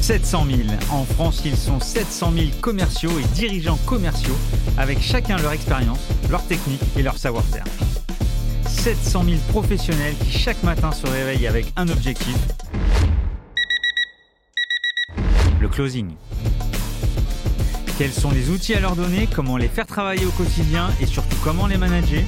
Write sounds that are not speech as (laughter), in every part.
700 000. En France, ils sont 700 000 commerciaux et dirigeants commerciaux, avec chacun leur expérience, leur technique et leur savoir-faire. 700 000 professionnels qui chaque matin se réveillent avec un objectif, le closing. Quels sont les outils à leur donner, comment les faire travailler au quotidien? Et surtout comment les manager?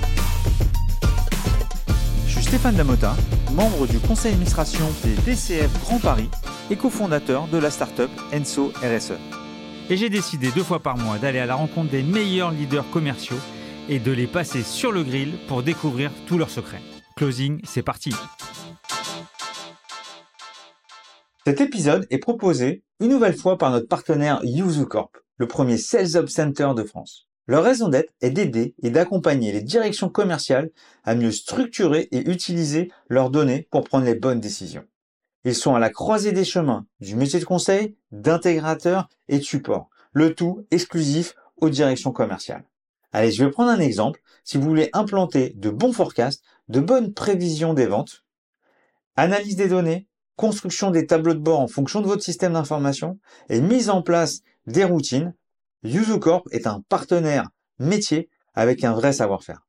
Je suis Stéphane Damota, membre du conseil d'administration des DCF Grand Paris et cofondateur de la startup Enso RSE. Et j'ai décidé deux fois par mois d'aller à la rencontre des meilleurs leaders commerciaux et de les passer sur le grill pour découvrir tous leurs secrets. Closing, c'est parti Cet épisode est proposé une nouvelle fois par notre partenaire Corp le premier Sales Up Center de France. Leur raison d'être est d'aider et d'accompagner les directions commerciales à mieux structurer et utiliser leurs données pour prendre les bonnes décisions. Ils sont à la croisée des chemins du métier de conseil, d'intégrateur et de support, le tout exclusif aux directions commerciales. Allez, je vais prendre un exemple. Si vous voulez implanter de bons forecasts, de bonnes prévisions des ventes, analyse des données, construction des tableaux de bord en fonction de votre système d'information et mise en place des routines, YuzuCorp est un partenaire métier avec un vrai savoir-faire.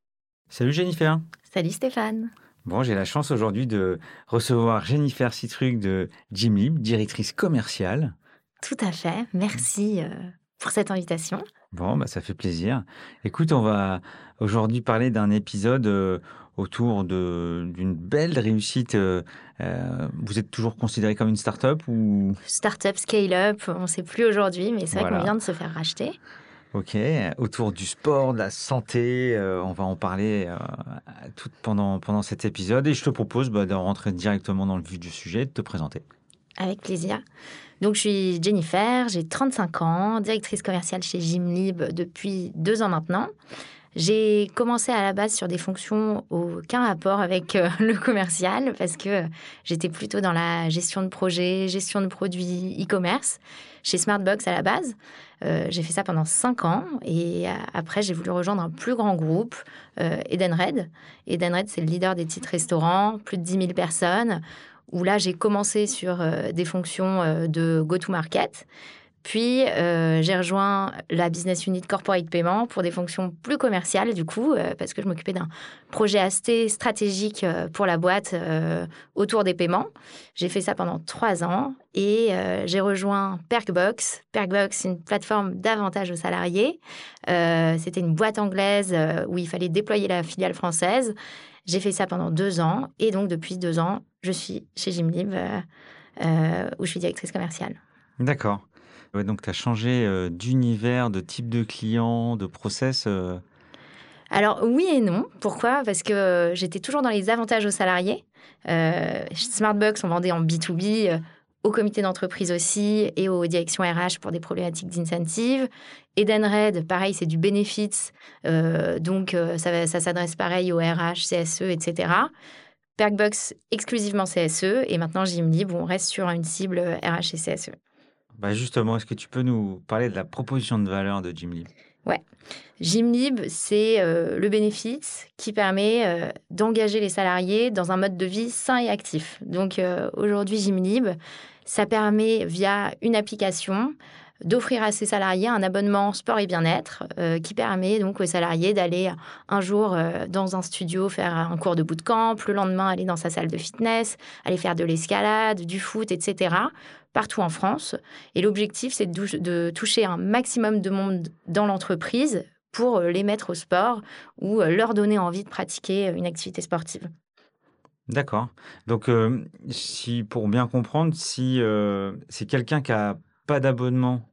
Salut Jennifer. Salut Stéphane. Bon, j'ai la chance aujourd'hui de recevoir Jennifer Citruc de Jimlib, directrice commerciale. Tout à fait. Merci euh, pour cette invitation. Bon, bah, ça fait plaisir. Écoute, on va aujourd'hui parler d'un épisode euh, autour d'une belle réussite. Euh, euh, vous êtes toujours considéré comme une start-up ou? Start-up, scale-up, on ne sait plus aujourd'hui, mais c'est vrai qu'on vient de se faire racheter. Ok, autour du sport, de la santé, euh, on va en parler tout pendant, pendant cet épisode et je te propose bah, de rentrer directement dans le vif du sujet et de te présenter. Avec plaisir. Donc, je suis Jennifer, j'ai 35 ans, directrice commerciale chez Gymlib depuis deux ans maintenant. J'ai commencé à la base sur des fonctions aucun rapport avec euh, (laughs) le commercial parce que j'étais plutôt dans la gestion de projet, gestion de produits, e-commerce chez Smartbox à la base. Euh, j'ai fait ça pendant cinq ans et euh, après j'ai voulu rejoindre un plus grand groupe, Edenred. Edenred, c'est le leader des titres restaurants, plus de 10 000 personnes, où là j'ai commencé sur des fonctions de go-to-market. Puis, euh, j'ai rejoint la business unit corporate paiement pour des fonctions plus commerciales, du coup, euh, parce que je m'occupais d'un projet assez stratégique euh, pour la boîte autour des paiements. J'ai fait ça pendant trois ans et j'ai rejoint Perkbox. Perkbox, une plateforme d'avantage aux salariés. C'était une boîte anglaise où il fallait déployer la filiale française. J'ai fait ça pendant deux ans et donc, depuis deux ans, je suis chez Gymlib où je suis directrice commerciale. D'accord donc, tu as changé d'univers, de type de client, de process. Alors, oui et non. Pourquoi? Parce que j'étais toujours dans les avantages aux salariés. Smartbox, on vendait en B2B au comité d'entreprise aussi et aux directions RH pour des problématiques d'incentive. Edenred, pareil, c'est du benefits, donc ça, ça s'adresse pareil aux RH, CSE, etc. Perkbox, exclusivement CSE, et maintenant Gymlib, où on reste sur une cible RH et CSE. Bah justement, est-ce que tu peux nous parler de la proposition de valeur de Gymlib Ouais. Gymlib, c'est euh, le bénéfice qui permet euh, d'engager les salariés dans un mode de vie sain et actif. Donc euh, aujourd'hui, Gymlib, ça permet via une application d'offrir à ses salariés un abonnement sport et bien-être qui permet donc aux salariés d'aller un jour dans un studio faire un cours de bootcamp, le lendemain aller dans sa salle de fitness, aller faire de l'escalade, du foot, etc. partout en France. Et l'objectif, c'est de, toucher un maximum de monde dans l'entreprise pour euh, les mettre au sport ou leur donner envie de pratiquer une activité sportive. D'accord. Donc, si pour bien comprendre, si c'est quelqu'un qui a pas d'abonnement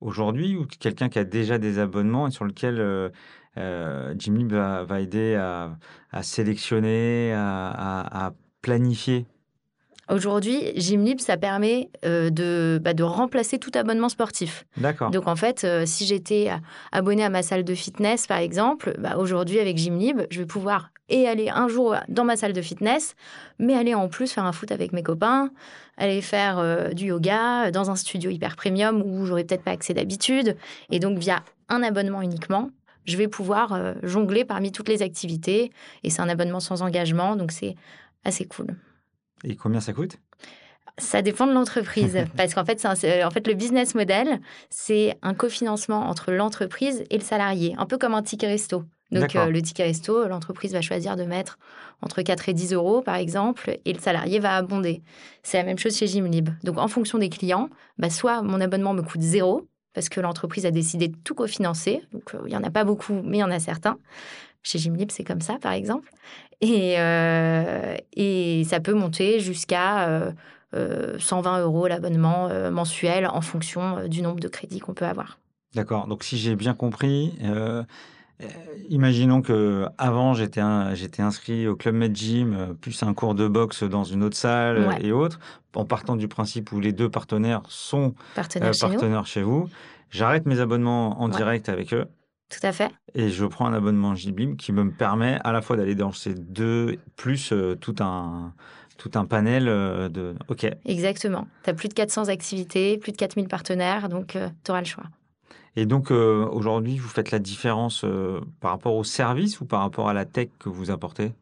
aujourd'hui ou quelqu'un qui a déjà des abonnements et sur lequel euh, euh va, aider à, sélectionner, à, planifier Aujourd'hui, Gymlib, ça permet euh, de, bah, de remplacer tout abonnement sportif. D'accord. Donc en fait, euh, si j'étais abonné à ma salle de fitness, par exemple, bah, aujourd'hui avec Gymlib, je vais pouvoir et aller un jour dans ma salle de fitness, mais aller en plus faire un foot avec mes copains, aller faire euh, du yoga dans un studio hyper premium où j'aurais peut-être pas accès d'habitude. Et donc via un abonnement uniquement, je vais pouvoir jongler parmi toutes les activités. Et c'est un abonnement sans engagement, donc c'est assez cool. Et combien ça coûte? Ça dépend de l'entreprise. (laughs) parce qu'en fait, en fait, le business model, c'est un cofinancement entre l'entreprise et le salarié, un peu comme un ticket resto. Donc, euh, le ticket resto, l'entreprise va choisir de mettre entre 4 et 10 euros, par exemple, et le salarié va abonder. C'est la même chose chez Gymlib. Donc, en fonction des clients, bah, soit mon abonnement me coûte zéro, parce que l'entreprise a décidé de tout cofinancer. Donc, euh, il n'y en a pas beaucoup, mais il y en a certains. Chez Gymlib, c'est comme ça, par exemple. Et, euh, et ça peut monter jusqu'à 120 euros l'abonnement mensuel en fonction du nombre de crédits qu'on peut avoir. D'accord. Donc, si j'ai bien compris, euh, imaginons que avant j'étais j'étais inscrit au club Med Gym euh, plus un cours de boxe dans une autre salle et autres en partant du principe où les deux partenaires sont partenaires, euh, chez, vous j'arrête mes abonnements en direct avec eux tout à fait. Et je prends un abonnement JBIM qui me permet à la fois d'aller dans ces deux plus tout un tout un panel de OK. Exactement. Tu as plus de 400 activités plus de 4000 partenaires donc tu auras le choix. Et donc euh, aujourd'hui, vous faites la différence euh, par rapport au service ou par rapport à la tech que vous apportez?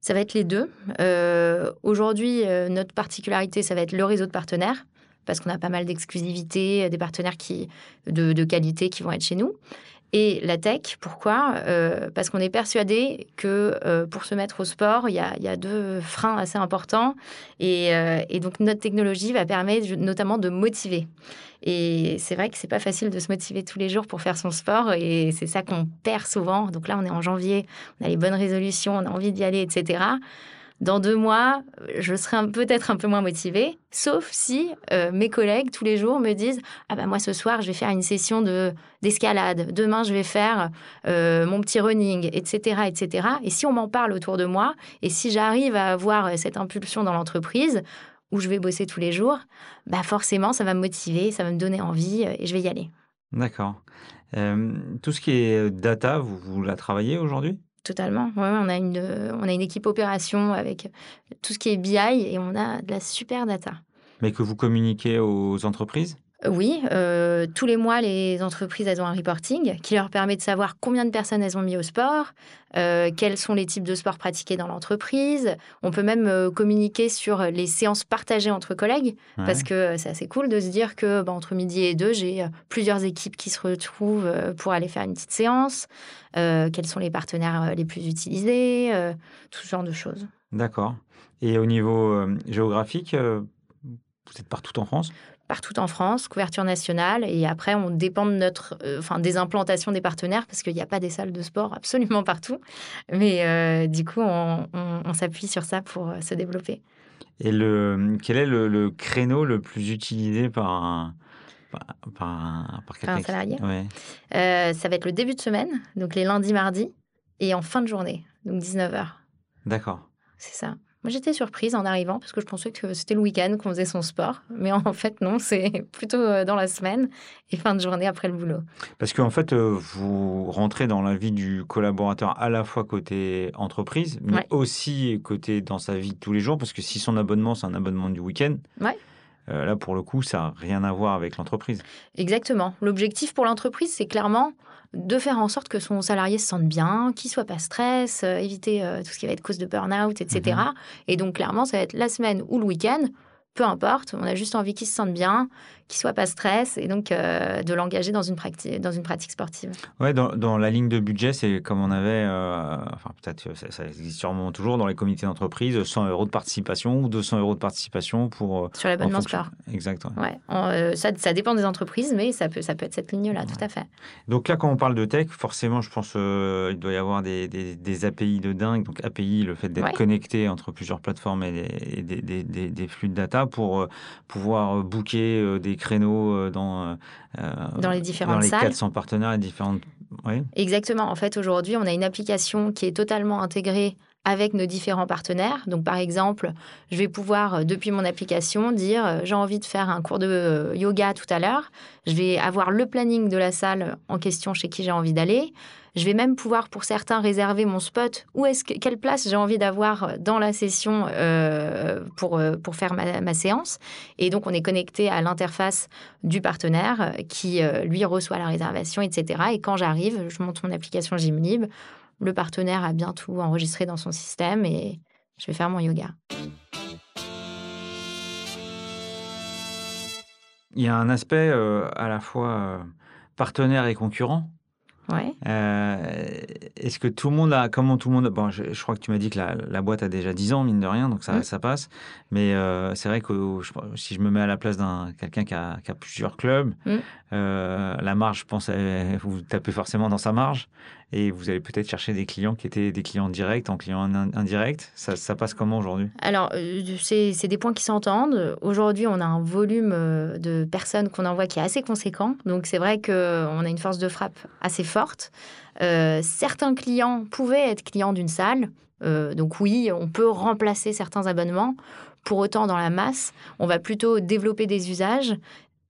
Ça va être les deux. Euh, aujourd'hui, notre particularité, ça va être le réseau de partenaires parce qu'on a pas mal d'exclusivité, des partenaires qui, de, de, qualité qui vont être chez nous. Et la tech, pourquoi? Euh, Parce qu'on est persuadé que euh, pour se mettre au sport, il y a, deux freins assez importants. Euh, et, donc notre technologie va permettre notamment de motiver. Et c'est vrai que c'est pas facile de se motiver tous les jours pour faire son sport. Et c'est ça qu'on perd souvent. Donc là, on est en janvier, on a les bonnes résolutions, on a envie d'y aller, etc dans deux mois, je serai peut-être un peu moins motivée, sauf si euh, mes collègues tous les jours me disent ah ben moi ce soir je vais faire une session de d'escalade, demain je vais faire euh, mon petit running, etc., etc. Et si on m'en parle autour de moi, et si j'arrive à avoir cette impulsion dans l'entreprise où je vais bosser tous les jours, bah forcément ça va me motiver, ça va me donner envie euh, et je vais y aller. D'accord. tout ce qui est data, vous, vous la travaillez aujourd'hui? Totalement. on, a une, on a une équipe opération avec tout ce qui est BI et on a de la super data. Mais que vous communiquez aux entreprises? Oui, euh, tous les mois, les entreprises, elles ont un reporting qui leur permet de savoir combien de personnes elles ont mis au sport, euh, quels sont les types de sports pratiqués dans l'entreprise. On peut même euh, communiquer sur les séances partagées entre collègues, parce que c'est assez cool de se dire que bah, entre midi et deux, j'ai plusieurs équipes qui se retrouvent pour aller faire une petite séance. quels sont les partenaires les plus utilisés, tout ce genre de choses. D'accord. Et au niveau géographique, vous êtes partout en France? Partout en France, couverture nationale. Et après, on dépend de notre, euh, enfin, des implantations des partenaires parce qu'il n'y a pas des salles de sport absolument partout. Mais euh, du coup, on, s'appuie sur ça pour euh, se développer. Et le, quel est le, créneau le plus utilisé par un, par, par, salarié Ça va être le début de semaine, donc les lundis, mardis, et en fin de journée, donc 19h. D'accord. C'est ça. Moi, j'étais surprise en arrivant parce que je pensais que c'était le week-end qu'on faisait son sport. Mais en fait, non, (laughs) c'est plutôt euh, dans la semaine et fin de journée après le boulot. Parce qu'en fait, euh, vous rentrez dans la vie du collaborateur à la fois côté entreprise, mais aussi côté dans sa vie de tous les jours. Parce que si son abonnement, c'est un abonnement du week-end. Euh, là, pour le coup, ça n'a rien à voir avec l'entreprise. Exactement. L'objectif pour l'entreprise, c'est clairement de faire en sorte que son salarié se sente bien, qu'il soit pas stress, euh, éviter euh, tout ce qui va être cause de burn-out, etc. Mhm. Et donc, clairement, ça va être la semaine ou le week-end, peu importe, on a juste envie qu'il se sente bien, qu'il soit pas stress et donc euh, de l'engager dans une pratique dans une pratique sportive. Ouais, dans, dans la ligne de budget, c'est comme on avait, euh, enfin peut-être ça, ça, existe sûrement toujours dans les comités d'entreprise, 100 euros de participation ou 200 euros de participation pour euh, sur l'abonnement sport. Exact. Ouais, ça, ça, dépend des entreprises, mais ça peut ça peut être cette ligne-là, tout à fait. Donc là, quand on parle de tech, forcément, je pense il doit y avoir des, des, des, API de dingue. Donc API, le fait d'être connecté entre plusieurs plateformes et, des, des, des, flux de data pour pouvoir booker des créneaux euh, dans, euh, euh, dans les différentes dans les salles. 400 partenaires et différentes. Oui. Exactement. En fait, aujourd'hui, on a une application qui est totalement intégrée avec nos différents partenaires. Donc, par exemple, je vais pouvoir, depuis mon application, dire j'ai envie de faire un cours de yoga tout à l'heure. Je vais avoir le planning de la salle en question chez qui j'ai envie d'aller. Je vais même pouvoir, pour certains, réserver mon spot. Où est-ce que, quelle place j'ai envie d'avoir dans la session euh, pour, euh, pour faire ma, séance? Et donc, on est connecté à l'interface du partenaire qui, euh, lui, reçoit la réservation, etc. Et quand j'arrive, je monte mon application Gymlib. Le partenaire a bien tout enregistré dans son système et je vais faire mon yoga. il y a un aspect à la fois partenaire et concurrent. Ouais. Est-ce que tout le monde a, comment tout le monde, bon, je, crois que tu m'as dit que la, boîte a déjà 10 ans, mine de rien, donc ça, mmh. ça passe. Mais c'est vrai que si je me mets à la place d'un quelqu'un qui a, plusieurs clubs, mmh. la marge, je pense, vous tapez forcément dans sa marge et vous allez peut-être chercher des clients qui étaient des clients directs en clients indirects. Ça, passe comment aujourd'hui? Alors, euh, c'est des points qui s'entendent. Aujourd'hui, on a un volume euh, de personnes qu'on envoie qui est assez conséquent. Donc, c'est vrai qu'on a une force de frappe assez forte. Euh, certains clients pouvaient être clients d'une salle. donc oui, on peut remplacer certains abonnements. Pour autant, dans la masse, on va plutôt développer des usages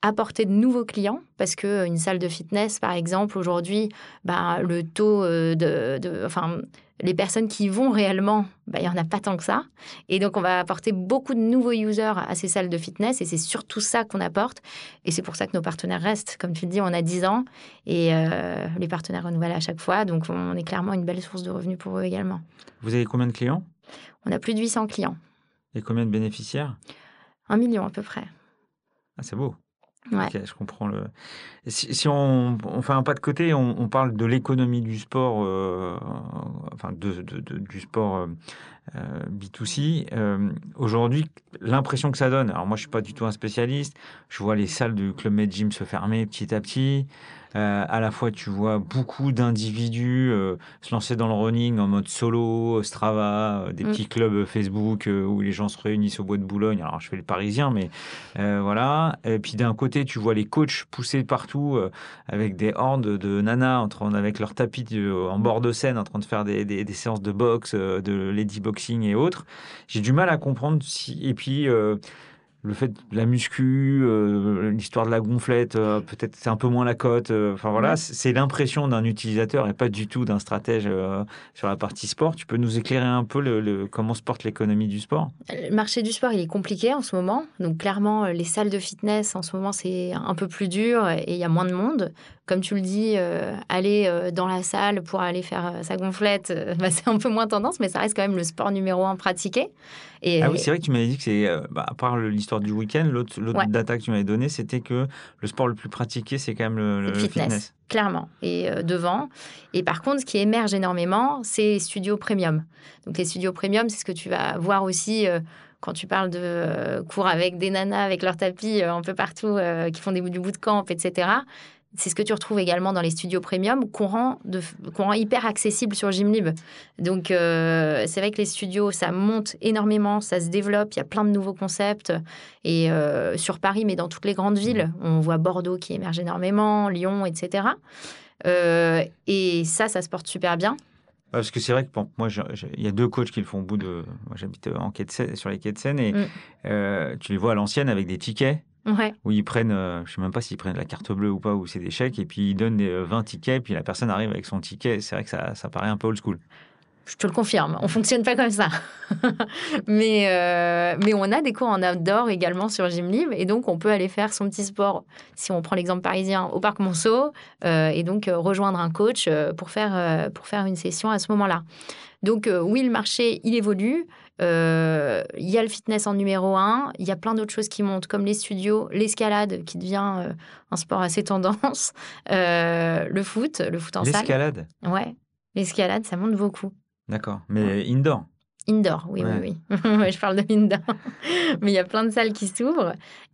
apporter de nouveaux clients parce que euh, une salle de fitness par exemple aujourd'hui bah, le taux euh, de, enfin les personnes qui y vont réellement bah, il y en a pas tant que ça. Et donc on va apporter beaucoup de nouveaux users à ces salles de fitness et c'est surtout ça qu'on apporte. Et c'est pour ça que nos partenaires restent. Comme tu le dis on a 10 ans et euh, les partenaires renouvellent à chaque fois. Donc on est clairement une belle source de revenus pour eux également. Vous avez combien de clients? On a plus de 800 clients. Et combien de bénéficiaires? Un million à peu près. Ah c'est beau Je comprends le. Si, on, fait un pas de côté, on, parle de l'économie du sport, euh, enfin de, du sport euh, euh, B2C. Aujourd'hui, l'impression que ça donne. Alors moi, je suis pas du tout un spécialiste. Je vois les salles du Club Med Gym se fermer petit à petit. Euh, à la fois, tu vois beaucoup d'individus euh, se lancer dans le running en mode solo, Strava, euh, des mm. petits clubs Facebook où les gens se réunissent au bois de Boulogne. Alors, je fais le parisien, mais voilà. Et puis d'un côté, tu vois les coachs pousser partout avec des hordes de nanas en train, avec leur tapis en bord de scène en train de faire des, des, des séances de boxe, de lady et autres. J'ai du mal à comprendre si. Et puis le fait de la muscu, euh, l'histoire de la gonflette, euh, peut-être c'est un peu moins la cote. Euh, enfin voilà, c'est l'impression d'un utilisateur et pas du tout d'un stratège sur la partie sport. Tu peux nous éclairer un peu le, comment se porte l'économie du sport? Le marché du sport, il est compliqué en ce moment. Donc clairement, les salles de fitness en ce moment, c'est un peu plus dur et il y a moins de monde. Comme tu le dis, aller dans la salle pour aller faire sa gonflette, (laughs) bah, c'est un peu moins tendance, mais ça reste quand même le sport numéro un pratiqué. Et, ah oui, c'est vrai que tu m'avais dit que c'est, bah, à part l'histoire du week-end, l'autre, data que tu m'avais donné, c'était que le sport le plus pratiqué, c'est quand même le, fitness, Clairement, et euh, devant. Et par contre, ce qui émerge énormément, c'est les studios premium. Donc les studios premium, c'est ce que tu vas voir aussi euh, quand tu parles de euh, cours avec des nanas, avec leurs tapis un peu partout, qui font des, du bootcamp, etc c'est ce que tu retrouves également dans les studios premium qu'on rend, rend, hyper accessible sur Gymlib. Donc, euh, c'est vrai que les studios, ça monte énormément, ça se développe, il y a plein de nouveaux concepts. Et euh, sur Paris, mais dans toutes les grandes villes, on voit Bordeaux qui émerge énormément, Lyon, etc. Euh, et ça, ça se porte super bien. Parce que c'est vrai que moi, il y a deux coachs qui le font au bout de. Moi, j'habite en quai sur les quais de Seine et mm. tu les vois à l'ancienne avec des tickets où ils prennent, euh, je ne sais même pas s'ils prennent la carte bleue ou pas, ou c'est des chèques, et puis ils donnent des, 20 euh, tickets, puis la personne arrive avec son ticket. C'est vrai que ça, ça paraît un peu old school. Je te le confirme, on fonctionne pas comme ça. (laughs) mais, euh, mais on a des cours en outdoor également sur Gymlib et donc on peut aller faire son petit sport, si on prend l'exemple parisien, au parc Monceau et donc rejoindre un coach pour faire, pour faire une session à ce moment-là. Donc oui, le marché, il évolue. Euh, il y a le fitness en numéro un. Il y a plein d'autres choses qui montent, comme les studios, l'escalade qui devient euh, un sport assez tendance, (laughs) euh, le foot, le foot en salle. L'escalade? Ouais, l'escalade, ça monte beaucoup. D'accord, mais indoor? Indoor, oui, oui, oui. (laughs) je parle de indoor. (laughs) mais il y a plein de salles qui s'ouvrent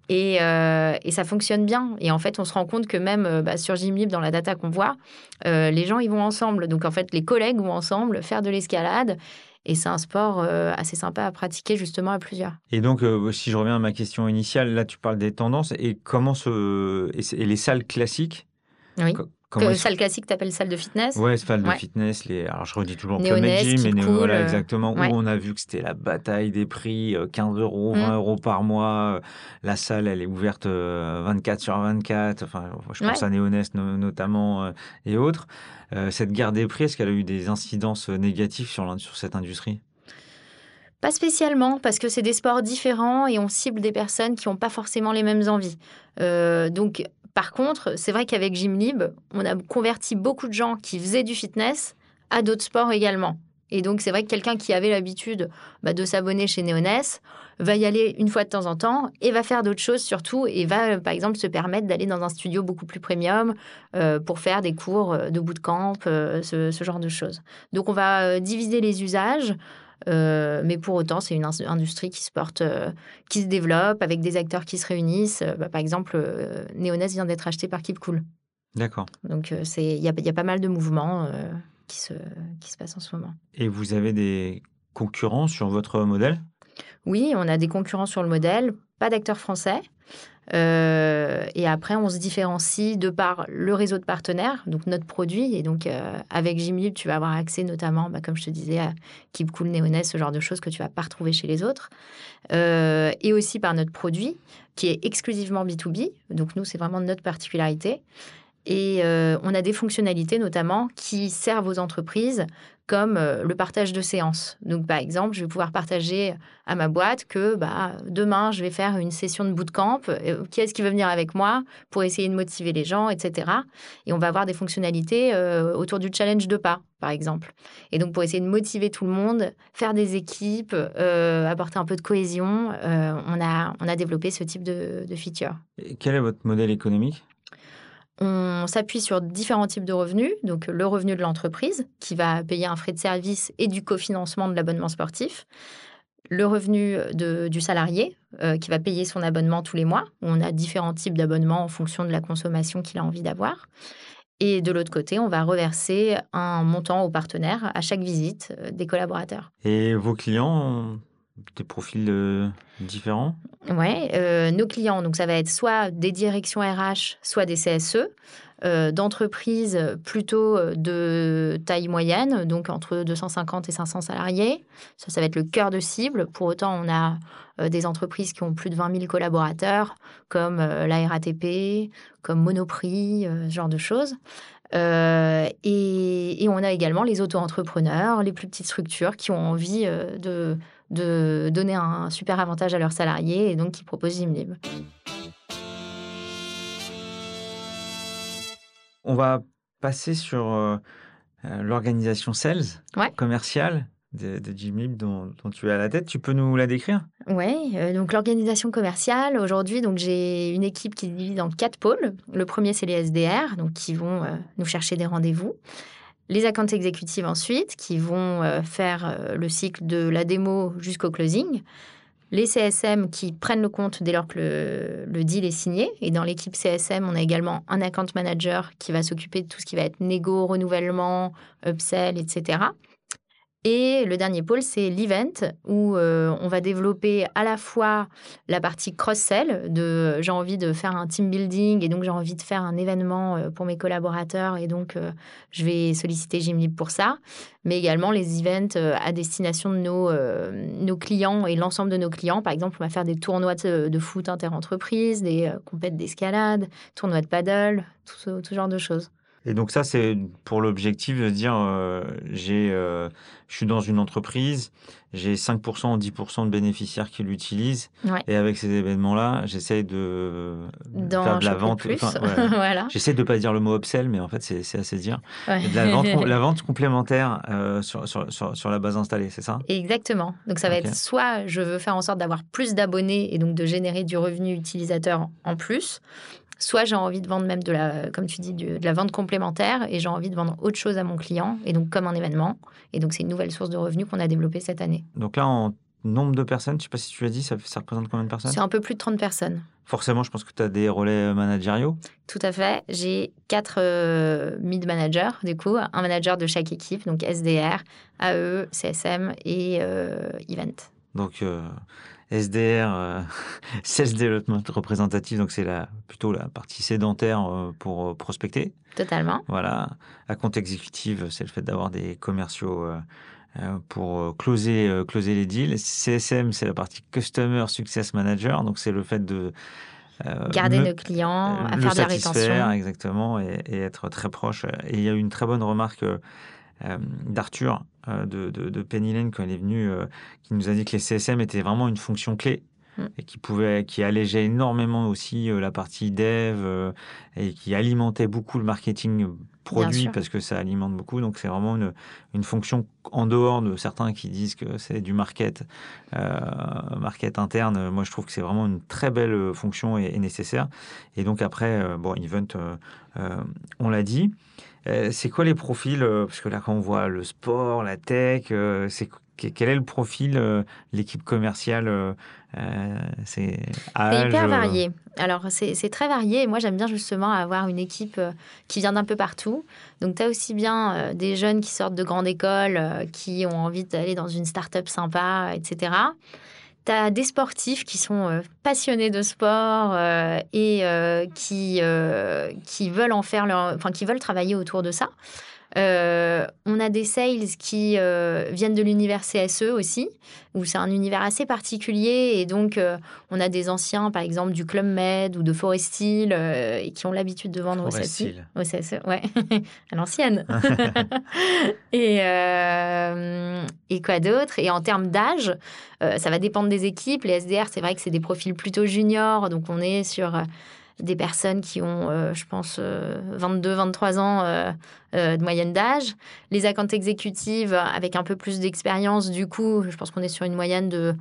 et, et, ça fonctionne bien. Et en fait, on se rend compte que même bah, sur Gymlib, dans la data qu'on voit, les gens, ils vont ensemble. Donc, en fait, les collègues vont ensemble faire de l'escalade. Et c'est un sport euh, assez sympa à pratiquer justement à plusieurs. Et donc, euh, si je reviens à ma question initiale, là tu parles des tendances et comment se et les salles classiques. Oui. Que salle classique, t'appelles salle de fitness Ouais, salle de fitness. Les... Alors, je redis toujours Club Gym, mais Néo, voilà, euh, exactement. Où on a vu que c'était la bataille des prix, 15 euros, 20 mm. euros par mois. La salle, elle est ouverte 24 sur 24. Enfin, je pense à Néonest notamment et autres. cette guerre des prix, est-ce qu'elle a eu des incidences négatives sur, sur cette industrie? Pas spécialement, parce que c'est des sports différents et on cible des personnes qui n'ont pas forcément les mêmes envies. Euh, donc, par contre, c'est vrai qu'avec Gymlib, on a converti beaucoup de gens qui faisaient du fitness à d'autres sports également. Et donc, c'est vrai que quelqu'un qui avait l'habitude bah, de s'abonner chez Neoness va y aller une fois de temps en temps et va faire d'autres choses surtout et va, par exemple, se permettre d'aller dans un studio beaucoup plus premium euh, pour faire des cours de bootcamp, euh, ce, genre de choses. Donc, on va diviser les usages. Euh, mais pour autant, c'est une industrie qui se porte, euh, qui se développe avec des acteurs qui se réunissent. Bah, par exemple, Neoness vient d'être acheté par Keep Cool. D'accord. Donc, il y, y, a pas mal de mouvements qui se, qui se passe en ce moment. Et vous avez des concurrents sur votre modèle? Oui, on a des concurrents sur le modèle, pas d'acteurs français. Euh, et après, on se différencie de par le réseau de partenaires, donc notre produit. Et donc, euh, avec Gymlib, tu vas avoir accès notamment, bah, comme je te disais, à Keep Cool, Neoness, ce genre de choses que tu vas pas retrouver chez les autres. Euh, et aussi par notre produit, qui est exclusivement B2B. Donc, nous, c'est vraiment notre particularité. Et euh, on a des fonctionnalités notamment qui servent aux entreprises comme euh, le partage de séances. Donc, par exemple, je vais pouvoir partager à ma boîte que bah, demain, je vais faire une session de bootcamp. Euh, qui est-ce qui veut venir avec moi pour essayer de motiver les gens, etc. Et on va avoir des fonctionnalités autour du challenge de pas, par exemple. Et donc, pour essayer de motiver tout le monde, faire des équipes, apporter un peu de cohésion, on, a, on a développé ce type de, de feature. Et quel est votre modèle économique? On s'appuie sur différents types de revenus, donc le revenu de l'entreprise qui va payer un frais de service et du cofinancement de l'abonnement sportif, le revenu du salarié euh, qui va payer son abonnement tous les mois. On a différents types d'abonnements en fonction de la consommation qu'il a envie d'avoir. Et de l'autre côté, on va reverser un montant aux partenaires à chaque visite euh, des collaborateurs. Et vos clients des profils euh, différents? Oui, euh, nos clients, donc ça va être soit des directions RH, soit des CSE, euh, d'entreprises plutôt de taille moyenne, donc entre 250 et 500 salariés. Ça, ça va être le cœur de cible. Pour autant, on a des entreprises qui ont plus de 20 000 collaborateurs, comme la RATP, comme Monoprix, ce genre de choses. et, et, on a également les auto-entrepreneurs, les plus petites structures qui ont envie de de donner un super avantage à leurs salariés et donc qui proposent Gymlib. On va passer sur euh, euh, l'organisation sales commerciale de, de Gymlib dont, tu es à la tête. Tu peux nous la décrire? Oui, euh, donc l'organisation commerciale, aujourd'hui, donc j'ai une équipe qui se divise en quatre pôles. Le premier, c'est les SDR, donc qui vont nous chercher des rendez-vous les accounts exécutives ensuite, qui vont euh, faire euh, le cycle de la démo jusqu'au closing. Les CSM qui prennent le compte dès lors que le, deal est signé. Et dans l'équipe CSM, on a également un account manager qui va s'occuper de tout ce qui va être négo, renouvellement, upsell, etc. Et le dernier pôle, c'est l'event, où euh, on va développer à la fois la partie cross-sell, de j'ai envie de faire un team building et donc j'ai envie de faire un événement euh, pour mes collaborateurs et donc euh, je vais solliciter Gymlib pour ça, mais également les events à destination de nos, clients et l'ensemble de nos clients. Par exemple, on va faire des tournois de, foot inter-entreprise, des compètes d'escalade, tournois de paddle, tout tout ce genre de choses. Et donc ça, c'est pour l'objectif de dire, euh, j'ai, euh, je suis dans une entreprise, j'ai 5% ou 10% de bénéficiaires qui l'utilisent. Et avec ces événements-là, j'essaie de faire de la vente. (laughs) voilà. J'essaie de pas dire le mot upsell, mais en fait, c'est assez dire. la, vente, (laughs) la vente complémentaire euh, sur, sur, sur, sur, la base installée, c'est ça? Exactement. Donc ça va être soit je veux faire en sorte d'avoir plus d'abonnés et donc de générer du revenu utilisateur en plus, Soit j'ai envie de vendre même de la, comme tu dis, de, la vente complémentaire et j'ai envie de vendre autre chose à mon client, et donc comme un événement. Et donc c'est une nouvelle source de revenus qu'on a développée cette année. Donc là, en nombre de personnes, je ne sais pas si tu l'as dit, ça, ça représente combien de personnes? C'est un peu plus de 30 personnes. Forcément, je pense que tu as des relais managériaux. Tout à fait. J'ai quatre euh, mid-managers, du coup, un manager de chaque équipe, donc SDR, AE, CSM et euh, Event. Donc, euh, SDR, euh, (laughs) Sales Development Représentatif, donc c'est la, plutôt la partie sédentaire euh, pour euh, prospecter. Totalement. Voilà. À compte exécutif, c'est le fait d'avoir des commerciaux pour closer, closer les deals. CSM, c'est la partie Customer Success Manager, donc c'est le fait de garder nos clients, à faire de la rétention. Exactement, et, et, être très proche. Et il y a eu une très bonne remarque euh, d'Arthur euh, de, de, Penny Lane quand elle est venue, euh, qui nous a dit que les CSM étaient vraiment une fonction clé Mm. et qui pouvait, qui allégeait énormément aussi euh, la partie dev euh, et qui alimentait beaucoup le marketing produit parce que ça alimente beaucoup. Donc c'est vraiment une, une fonction en dehors de certains qui disent que c'est du market, euh, market interne. Moi je trouve que c'est vraiment une très belle euh, fonction et, et nécessaire. Et donc après, euh, bon, Event, euh, euh, on l'a dit. Euh, c'est quoi les profils euh, Parce que là, quand on voit le sport, la tech, euh, c'est que- quel est le profil, euh, l'équipe commerciale euh, C'est hyper varié. Alors, c'est très varié. Et moi, j'aime bien justement avoir une équipe euh, qui vient d'un peu partout. Donc, tu as aussi bien des jeunes qui sortent de grandes écoles, qui ont envie d'aller dans une start-up sympa, etc. Tu des sportifs qui sont euh, passionnés de sport et qui veulent travailler autour de ça. Euh, on a des sales qui euh, viennent de l'univers CSE aussi, où c'est un univers assez particulier. Et donc, euh, on a des anciens, par exemple, du Club Med ou de Forestil, et qui ont l'habitude de vendre au CSE. Au CSE, ouais, (laughs) à l'ancienne. (laughs) (laughs) et, et quoi d'autre? Et en termes d'âge, ça va dépendre des équipes. Les SDR, c'est vrai que c'est des profils plutôt juniors, donc on est sur des personnes qui ont, euh, je pense, 22-23 ans euh, euh, de moyenne d'âge. Les accounts exécutives avec un peu plus d'expérience, du coup, je pense qu'on est sur une moyenne de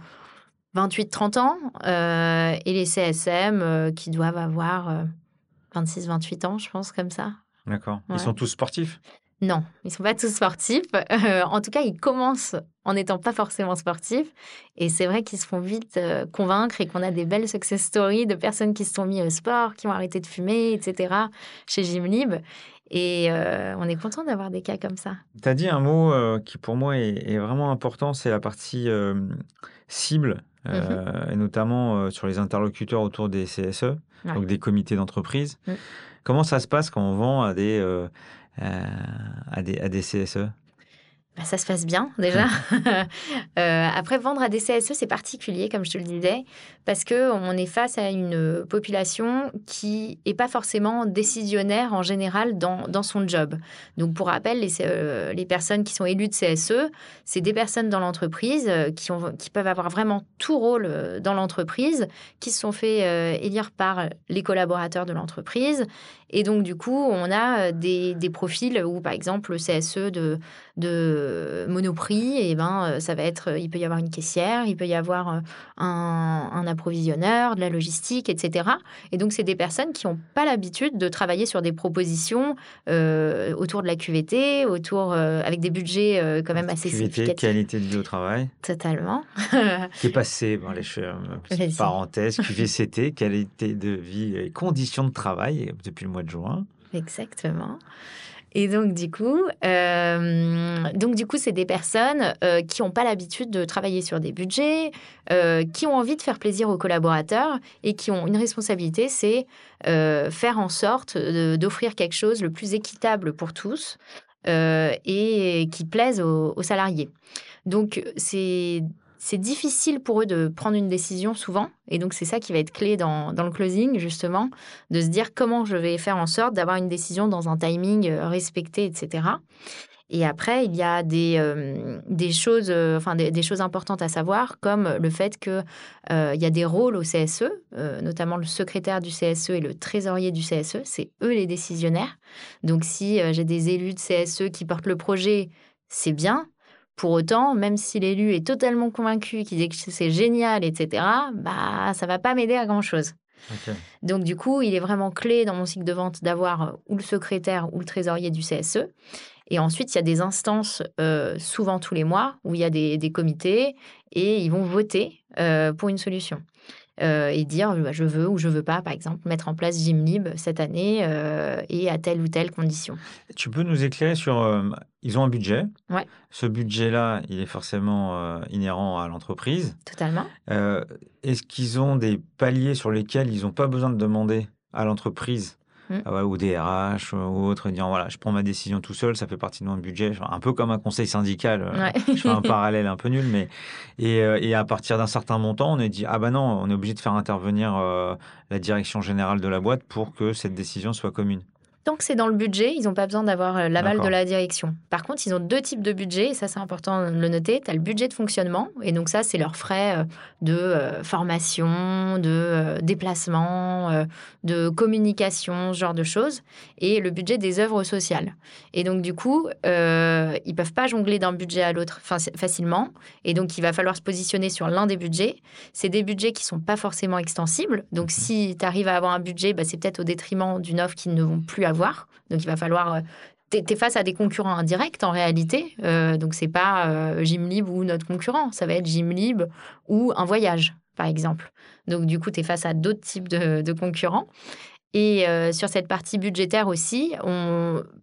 28-30 ans. Euh, et les CSM euh, qui doivent avoir 26-28 ans, je pense, comme ça. D'accord. Ils sont tous sportifs? Non, ils sont pas tous sportifs. Euh, en tout cas, ils commencent en n'étant pas forcément sportifs. Et c'est vrai qu'ils se font vite euh, convaincre et qu'on a des belles success stories de personnes qui se sont mis au sport, qui ont arrêté de fumer, etc. chez Gymlib. Et euh, on est content d'avoir des cas comme ça. Tu as dit un mot qui pour moi est, est vraiment important, c'est la partie cible, euh, et notamment sur les interlocuteurs autour des CSE, Ouais. donc des comités d'entreprise. Mm. Comment ça se passe quand on vend à des, à des, à des CSE Bah, ça se passe bien déjà. (laughs) (laughs) Euh, après, vendre à des CSE, c'est particulier, comme je te le disais, parce que on est face à une population qui n'est pas forcément décisionnaire en général dans, dans son job. Donc, pour rappel, les, euh, les personnes qui sont élues de CSE, c'est des personnes dans l'entreprise euh, qui, ont, qui peuvent avoir vraiment tout rôle euh, dans l'entreprise, qui se sont fait euh, élire par les collaborateurs de l'entreprise. Et donc, du coup, on a euh, des, des profils où, par exemple, le CSE de, de Monoprix, et ben, euh, ça va être, il peut y avoir une caissière, il peut y avoir euh, un, un approvisionneur, de la logistique, etc. Et donc, c'est des personnes qui n'ont pas l'habitude de travailler sur des propositions euh, autour de la QVT, autour, euh, avec des budgets euh, quand même assez QVT, qualité de vie au travail, Totalement. (laughs) qui est passé, bon, les euh, (laughs) petite Vas-y. parenthèse, QVCT, qualité de vie et conditions de travail depuis le mois juin. Exactement. Et donc du coup, euh, donc du coup, c'est des personnes euh, qui n'ont pas l'habitude de travailler sur des budgets, euh, qui ont envie de faire plaisir aux collaborateurs et qui ont une responsabilité, c'est faire en sorte d'offrir quelque chose le plus équitable pour tous et qui plaise aux, aux salariés. Donc c'est c'est difficile pour eux de prendre une décision souvent. Et donc, c'est ça qui va être clé dans, le closing, justement, de se dire comment je vais faire en sorte d'avoir une décision dans un timing euh, respecté, etc. Et après, il y a des, euh, choses, euh, enfin, des, choses importantes à savoir, comme le fait qu'il il y a des rôles au CSE, notamment le secrétaire du CSE et le trésorier du CSE. C'est eux les décisionnaires. Donc, si j'ai des élus de CSE qui portent le projet, c'est bien. Pour autant, même si l'élu est totalement convaincu qu'il dit que c'est génial, etc., bah, ça va pas m'aider à grand-chose. Donc, du coup, il est vraiment clé dans mon cycle de vente d'avoir euh, ou le secrétaire ou le trésorier du CSE. Et ensuite, il y a des instances, euh, souvent tous les mois, où il y a des, des comités et ils vont voter euh, pour une solution. Euh, et dire bah, je veux ou je veux pas, par exemple, mettre en place Gymlib cette année euh, et à telle ou telle condition. Tu peux nous éclairer sur. euh, ils ont un budget. Ouais. Ce budget-là, il est forcément inhérent à l'entreprise. Totalement. Est-ce qu'ils ont des paliers sur lesquels ils n'ont pas besoin de demander à l'entreprise Mm. ah ouais, ou autres, disant voilà, je prends ma décision tout seul, ça fait partie de mon budget, un peu comme un conseil syndical. euh, Ouais. (laughs) Je fais un (laughs) parallèle un peu nul, mais et, euh, et à partir d'un certain montant, on est dit ah bah non, on est obligé de faire intervenir euh, la direction générale de la boîte pour que cette décision soit commune. Tant que c'est dans le budget, ils n'ont pas besoin d'avoir euh, l'aval de la direction. Par contre, ils ont deux types de budget, et ça c'est important de le noter. Tu as le budget de fonctionnement, et donc ça c'est leurs frais euh, de euh, formation, de déplacement, de communication, ce genre de choses, et le budget des œuvres sociales. Et donc du coup, euh, ils peuvent pas jongler d'un budget à l'autre facilement, et donc il va falloir se positionner sur l'un des budgets. C'est des budgets qui sont pas forcément extensibles, donc mmh si tu arrives à avoir un budget, bah, c'est peut-être au détriment d'une offre qu'ils ne vont plus avoir donc il va falloir. Euh, tu es face à des concurrents indirects en réalité. Euh, donc c'est pas euh, Gymlib ou notre concurrent, ça va être Gymlib ou un voyage, par exemple. Donc du coup, tu es face à d'autres types de, concurrents. Et euh, sur cette partie budgétaire aussi,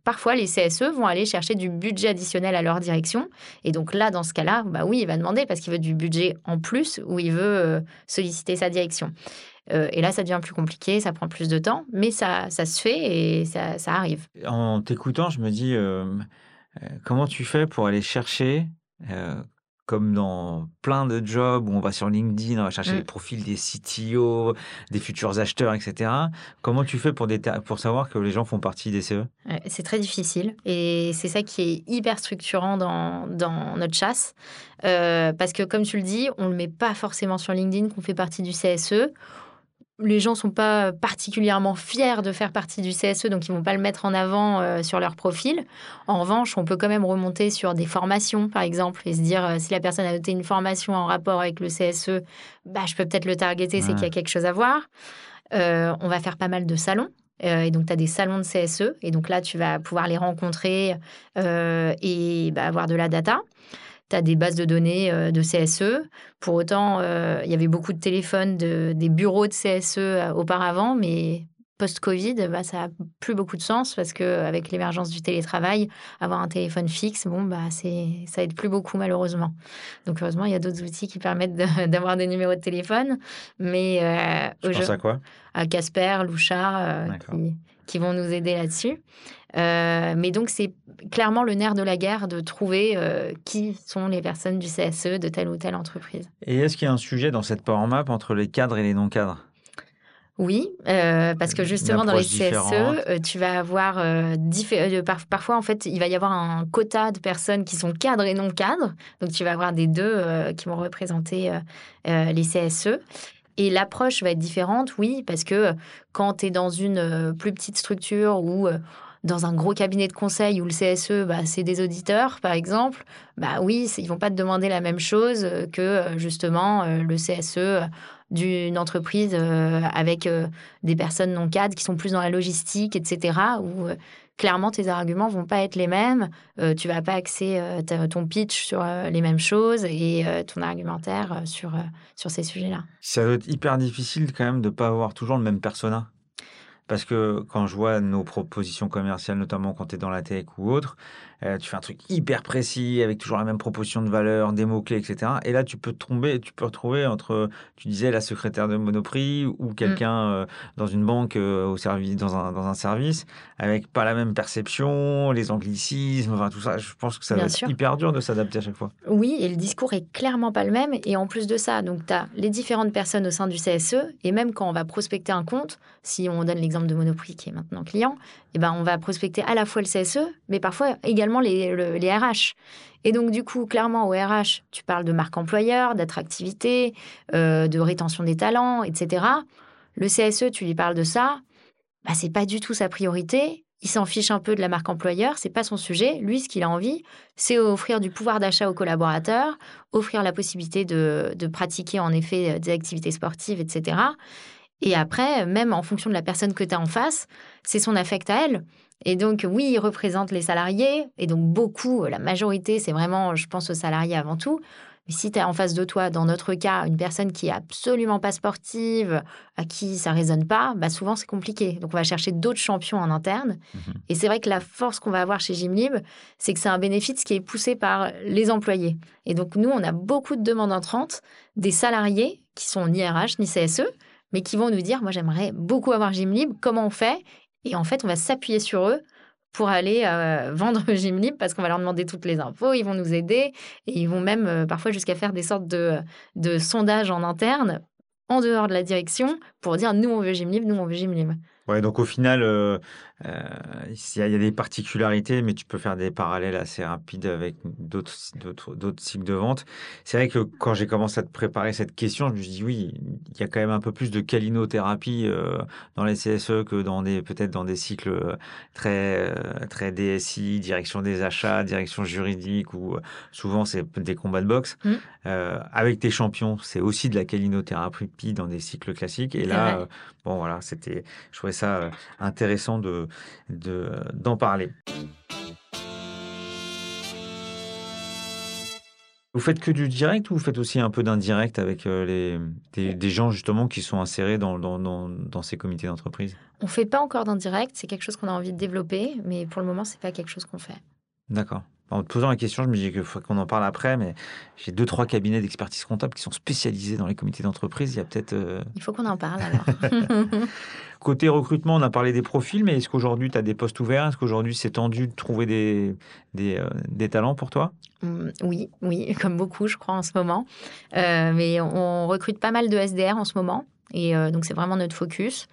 parfois les CSE vont aller chercher du budget additionnel à leur direction. Et donc là, dans ce cas-là, bah oui, il va demander parce qu'il veut du budget en plus ou il veut solliciter sa direction. Euh, et là, ça devient plus compliqué, ça prend plus de temps, mais ça, ça se fait et ça, ça arrive. En t'écoutant, je me dis, euh, euh, comment tu fais pour aller chercher, comme dans plein de jobs où on va sur LinkedIn, on va chercher les mmh. profils des CTO, des futurs acheteurs, etc. Comment tu fais pour, pour savoir que les gens font partie des CE C'est très difficile et c'est ça qui est hyper structurant dans, dans notre chasse. parce que comme tu le dis, on ne le met pas forcément sur LinkedIn qu'on fait partie du CSE les gens sont pas particulièrement fiers de faire partie du CSE, donc ils vont pas le mettre en avant euh, sur leur profil. En revanche, on peut quand même remonter sur des formations, par exemple, et se dire euh, si la personne a noté une formation en rapport avec le CSE, bah, je peux peut-être le targeter, c'est qu'il y a quelque chose à voir. Euh, on va faire pas mal de salons. et donc, tu as des salons de CSE. Et donc là, tu vas pouvoir les rencontrer et bah, avoir de la data tu as des bases de données euh, de CSE. Pour autant, euh, il y avait beaucoup de téléphones, de, des bureaux de CSE euh, auparavant, mais post-Covid, bah, ça n'a plus beaucoup de sens parce qu'avec l'émergence du télétravail, avoir un téléphone fixe, bon, bah, ça aide plus beaucoup malheureusement. Donc heureusement, il y a d'autres outils qui permettent (laughs) d'avoir des numéros de téléphone. Mais euh, Je à quoi? À Casper, Louchard, qui, qui, vont nous aider là-dessus. Euh, mais donc, c'est clairement le nerf de la guerre de trouver euh, qui sont les personnes du CSE de telle ou telle entreprise. Et est-ce qu'il y a un sujet dans cette power map entre les cadres et les non-cadres? Oui, euh, parce que justement dans les CSE, tu vas avoir parfois en fait il va y avoir un quota de personnes qui sont cadres et non cadres, donc tu vas avoir des deux qui vont représenter les CSE. Et l'approche va être différente, oui, parce que quand tu es dans une plus petite structure ou dans un gros cabinet de conseil où le CSE, bah, c'est des auditeurs, par exemple, bah oui, ils vont pas te demander la même chose que euh, justement euh, le CSE d'une entreprise euh, avec des personnes non cadres qui sont plus dans la logistique, etc., où clairement tes arguments vont pas être les mêmes, tu vas pas axer ton pitch sur les mêmes choses et ton argumentaire sur, sur ces sujets-là. Ça doit être hyper difficile quand même de pas avoir toujours le même persona. Parce que quand je vois nos propositions commerciales, notamment quand tu es dans la tech ou autre, euh, tu fais un truc hyper précis avec toujours la même proposition de valeur, des mots-clés, etc. Et là, tu peux te tromper, tu peux retrouver entre, tu disais, la secrétaire de Monoprix ou quelqu'un mmh. euh, dans une banque euh, au service, dans un, dans un service, avec pas la même perception, les anglicismes, enfin tout ça. Je pense que ça va être hyper dur de s'adapter à chaque fois. Oui, et le discours est clairement pas le même. Et en plus de ça, donc tu as les différentes personnes au sein du CSE, et même quand on va prospecter un compte, si on donne l'exemple de Monoprix qui est maintenant client, eh ben, on va prospecter à la fois le CSE, mais parfois également les, RH. Et donc, du coup, clairement, au RH, tu parles de marque employeur, d'attractivité, euh, de rétention des talents, etc. Le CSE, tu lui parles de ça, bah, c'est pas du tout sa priorité. Il s'en fiche un peu de la marque employeur, c'est pas son sujet. Lui, ce qu'il a envie, c'est offrir du pouvoir d'achat aux collaborateurs, offrir la possibilité de, de pratiquer en effet des activités sportives, etc. Et après, même en fonction de la personne que tu as en face, c'est son affect à elle. Et donc, oui, il représente les salariés. Et donc, beaucoup, la majorité, c'est vraiment, je pense aux salariés avant tout. Mais si tu as en face de toi, dans notre cas, une personne qui est absolument pas sportive, à qui ça résonne pas, bah souvent c'est compliqué. Donc on va chercher d'autres champions en interne. Mmh Et c'est vrai que la force qu'on va avoir chez Gymlib, c'est que c'est un bénéfice qui est poussé par les employés. Et donc nous, on a beaucoup de demandes entrantes des salariés qui sont ni RH ni CSE, mais qui vont nous dire, moi j'aimerais beaucoup avoir Gymlib, comment on fait Et en fait, on va s'appuyer sur eux pour aller euh, (laughs) vendre Gymlib parce qu'on va leur demander toutes les infos, ils vont nous aider et ils vont même euh, parfois jusqu'à faire des sortes de, sondages en interne en dehors de la direction pour dire nous on veut Gym Libre, nous on veut Gym Libre. Ouais, donc au final, euh, il y, a des particularités, mais tu peux faire des parallèles assez rapides avec d'autres cycles de vente. C'est vrai que quand j'ai commencé à te préparer cette question, je me suis dit oui, il y a quand même un peu plus de calinothérapie euh, dans les CSE que dans des peut-être dans des cycles très très DSI, direction des achats, direction juridique, où souvent c'est des combats de boxe. Mmh. avec tes champions, c'est aussi de la calinothérapie dans des cycles classiques. Et là, bon voilà, c'était, je trouvais ça euh, intéressant de, d'en parler. Vous faites que du direct ou vous faites aussi un peu d'indirect avec euh, les, des, gens justement qui sont insérés dans, dans, dans, ces comités d'entreprise? On ne fait pas encore d'indirect, c'est quelque chose qu'on a envie de développer, mais pour le moment, ce n'est pas quelque chose qu'on fait. D'accord. En te posant la question, je me dis qu'il faut qu'on en parle après, mais j'ai deux, trois cabinets d'expertise comptable qui sont spécialisés dans les comités d'entreprise. Il y a peut-être. Euh, Il faut qu'on en parle alors. (laughs) Côté recrutement, on a parlé des profils, mais est-ce qu'aujourd'hui tu as des postes ouverts? Est-ce qu'aujourd'hui c'est tendu de trouver des, des, euh, des talents pour toi? Mmh, Oui, oui, (laughs) comme beaucoup, je crois, en ce moment. Euh, mais on recrute pas mal de SDR en ce moment. Et donc, c'est vraiment notre focus.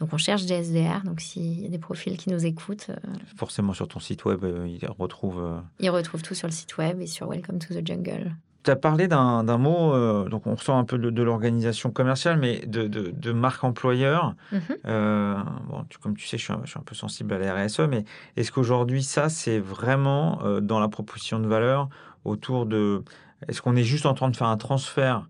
Donc on cherche des SDR, donc s'il y a des profils qui nous écoutent. Euh, Forcément sur ton site web, euh, ils retrouvent. Euh, ils retrouvent tout sur le site web et sur Welcome to the Jungle. Tu as parlé d'un mot, donc on ressent un peu de, l'organisation commerciale, mais de, de, marque employeur. Mhm. bon, comme tu sais, je suis, un, je suis, un, peu sensible à la RSE, mais est-ce qu'aujourd'hui, ça, c'est vraiment dans la proposition de valeur autour de. Est-ce qu'on est juste en train de faire un transfert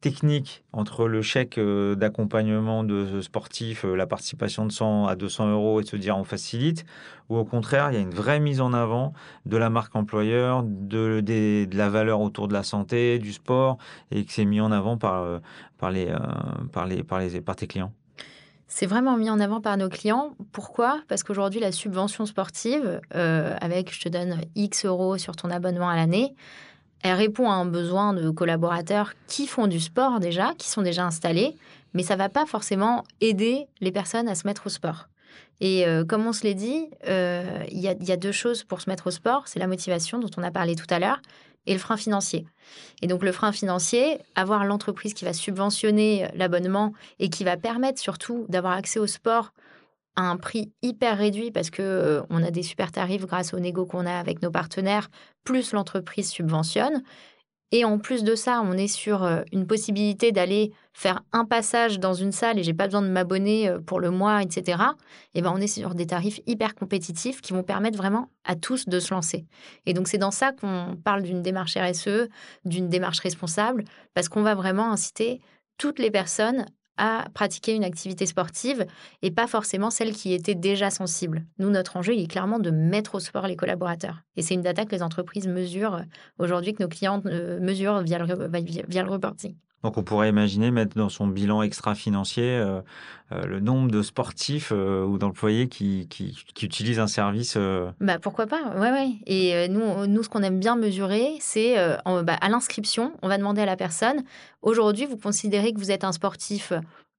technique entre le chèque euh, d'accompagnement de sportif, euh, la participation de 100 à 200 euros et se dire on facilite, ou au contraire, il y a une vraie mise en avant de la marque employeur, de, la valeur autour de la santé, du sport, et que c'est mis en avant euh, par, les, par, les, par, les, par tes clients c'est vraiment mis en avant par nos clients. Pourquoi? Parce qu'aujourd'hui, la subvention sportive, avec je te donne X euros sur ton abonnement à l'année, elle répond à un besoin de collaborateurs qui font du sport déjà, qui sont déjà installés, mais ça va pas forcément aider les personnes à se mettre au sport. Et euh, comme on se l'est dit, euh, il y, a deux choses pour se mettre au sport. C'est la motivation dont on a parlé tout à l'heure et le frein financier. Et donc le frein financier, avoir l'entreprise qui va subventionner l'abonnement et qui va permettre surtout d'avoir accès au sport un prix hyper réduit parce que euh, on a des super tarifs grâce au négo qu'on a avec nos partenaires, plus l'entreprise subventionne. Et en plus de ça, on est sur euh, une possibilité d'aller faire un passage dans une salle et j'ai pas besoin de m'abonner euh, pour le mois, etc. Et ben on est sur des tarifs hyper compétitifs qui vont permettre vraiment à tous de se lancer. Et donc c'est dans ça qu'on parle d'une démarche RSE, d'une démarche responsable, parce qu'on va vraiment inciter toutes les personnes à pratiquer une activité sportive et pas forcément celle qui était déjà sensible. Nous, notre enjeu, il est clairement de mettre au sport les collaborateurs. Et c'est une data que les entreprises mesurent aujourd'hui, que nos clients euh, mesurent via le, via le reporting. Donc on pourrait imaginer mettre dans son bilan extra-financier euh, euh, le nombre de sportifs euh, ou d'employés qui, qui, utilisent un service. Bah, pourquoi pas, ouais, ouais. Et nous, nous, ce qu'on aime bien mesurer, c'est bah, à l'inscription, on va demander à la personne, aujourd'hui, vous considérez que vous êtes un sportif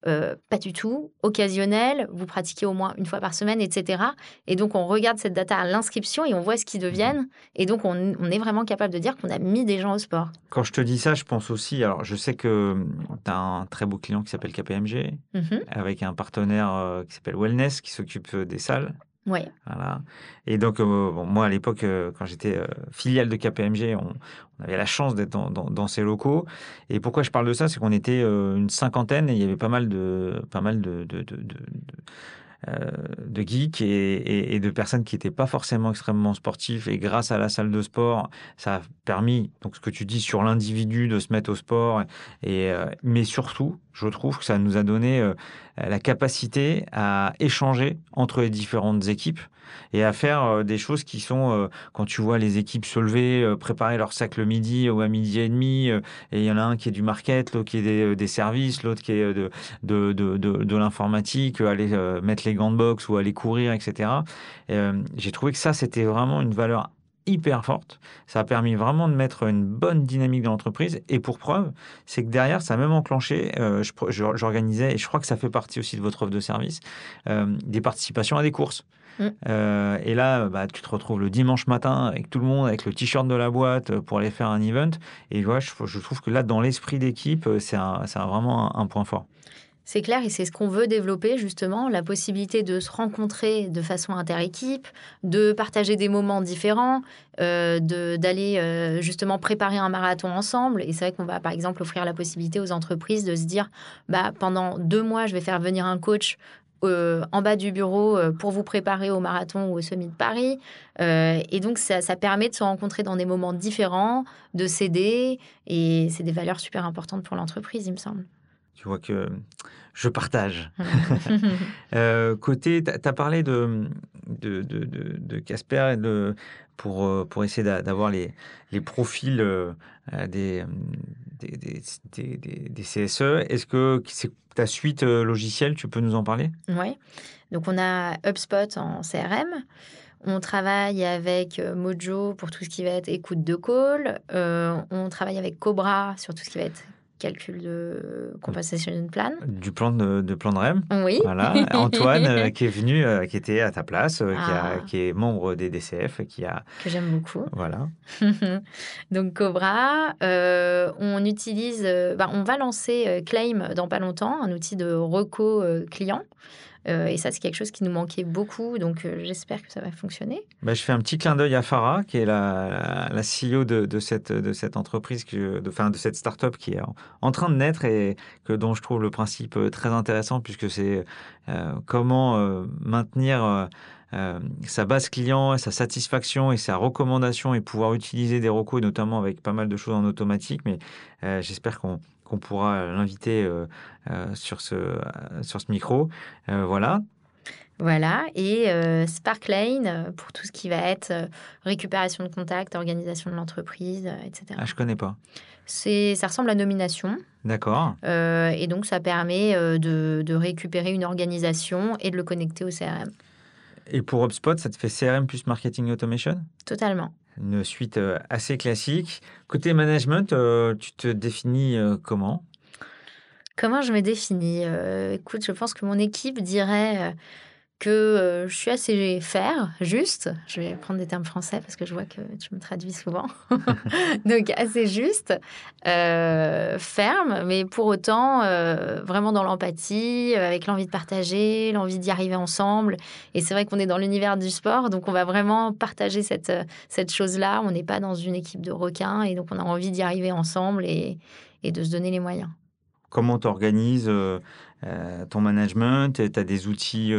euh, pas du tout, occasionnel, vous pratiquez au moins une fois par semaine, etc. Et donc, on regarde cette data à l'inscription et on voit ce qu'ils deviennent. Et donc, on, est vraiment capable de dire qu'on a mis des gens au sport. Quand je te dis ça, je pense aussi, alors je sais que hum, tu as un très beau client qui s'appelle KPMG, mhm. avec un partenaire euh, qui s'appelle Wellness, qui s'occupe euh, des salles. Oui. Voilà. Et donc, moi, à l'époque, quand j'étais filiale de KPMG, on, avait la chance d'être dans, ces locaux. Et pourquoi je parle de ça, c'est qu'on était euh, une cinquantaine et il y avait pas mal de, pas mal de, euh, geeks et, de personnes qui n'étaient pas forcément extrêmement sportifs. Et grâce à la salle de sport, ça a permis, donc ce que tu dis sur l'individu, de se mettre au sport. Et, euh, mais surtout, je trouve que ça nous a donné la capacité à échanger entre les différentes équipes et à faire euh, des choses qui sont, euh, quand tu vois les équipes se lever, euh, préparer leur sac le midi ou à midi et demi, et il y en a un qui est du market, l'autre qui est des, des services, l'autre qui est de, de, de, de, l'informatique, aller mettre les gants de boxe ou aller courir, etc. J'ai trouvé que ça, c'était vraiment une valeur hyper forte. Ça a permis vraiment de mettre une bonne dynamique dans l'entreprise. Et pour preuve, c'est que derrière, ça a même enclenché, euh, j'organisais, et je crois que ça fait partie aussi de votre offre de service, euh, des participations à des courses. Mm. Euh, et là, bah, tu te retrouves le dimanche matin avec tout le monde, avec le t-shirt de la boîte pour aller faire un event. Et ouais, je, je trouve que là, dans l'esprit d'équipe, c'est vraiment un, point fort. C'est clair et c'est ce qu'on veut développer justement, la possibilité de se rencontrer de façon interéquipe, de partager des moments différents, euh, d'aller euh, justement préparer un marathon ensemble. Et c'est vrai qu'on va par exemple offrir la possibilité aux entreprises de se dire, bah, pendant deux mois, je vais faire venir un coach euh, en bas du bureau pour vous préparer au marathon ou au semi de Paris. Et donc, ça, ça, permet de se rencontrer dans des moments différents, de s'aider. Et c'est des valeurs super importantes pour l'entreprise, il me semble. Tu vois que je partage. (laughs) euh, côté, tu as parlé de, de, de, de, Casper de, pour, pour essayer d'avoir les, les profils des, des, des, des, des CSE. Est-ce que c'est ta suite logicielle, tu peux nous en parler? Oui. Donc, on a HubSpot en CRM. On travaille avec Mojo pour tout ce qui va être écoute de call. on travaille avec Cobra sur tout ce qui va être calcul de compensation plan. Du plan de, de plan de REM. Oui. Voilà. Antoine euh, (laughs) qui est venu, euh, qui était à ta place, euh, qui, a, ah. qui, est membre des DCF, qui a. Que j'aime beaucoup. Voilà. (laughs) Donc Cobra, on utilise, bah, on va lancer Claim dans pas longtemps, un outil de reco client. Euh, et ça, c'est quelque chose qui nous manquait beaucoup. Donc, euh, j'espère que ça va fonctionner. Bah, je fais un petit clin d'œil à Farah, qui est la, la CEO de, de, cette, de cette entreprise, de, de cette start-up qui est en, train de naître et que, dont je trouve le principe euh, très intéressant, puisque c'est comment maintenir. Sa base client, sa satisfaction et sa recommandation et pouvoir utiliser des recos, notamment avec pas mal de choses en automatique. Mais j'espère qu'on qu'on pourra l'inviter euh, euh, sur, ce, sur ce micro. Euh, voilà. Voilà, et Sparklane pour tout ce qui va être récupération de contact, organisation de l'entreprise, etc. Ah, je connais pas. C'est, ça ressemble à nomination. D'accord. et donc, ça permet de, de, récupérer une organisation et de le connecter au CRM. Et pour HubSpot, ça te fait CRM plus marketing automation? Totalement. Une suite euh, assez classique. Côté management, euh, tu te définis euh, comment? Comment je me définis? Écoute, je pense que mon équipe dirait que euh, je suis assez faire, juste. Je vais prendre des termes français parce que je vois que tu me traduis souvent. (laughs) (laughs) Donc assez juste, euh, ferme, mais pour autant euh, vraiment dans l'empathie, avec l'envie de partager, l'envie d'y arriver ensemble. Et c'est vrai qu'on est dans l'univers du sport, donc on va vraiment partager cette, cette chose-là. On n'est pas dans une équipe de requins et donc on a envie d'y arriver ensemble et, et de se donner les moyens. Comment tu organises ton management? Tu as des outils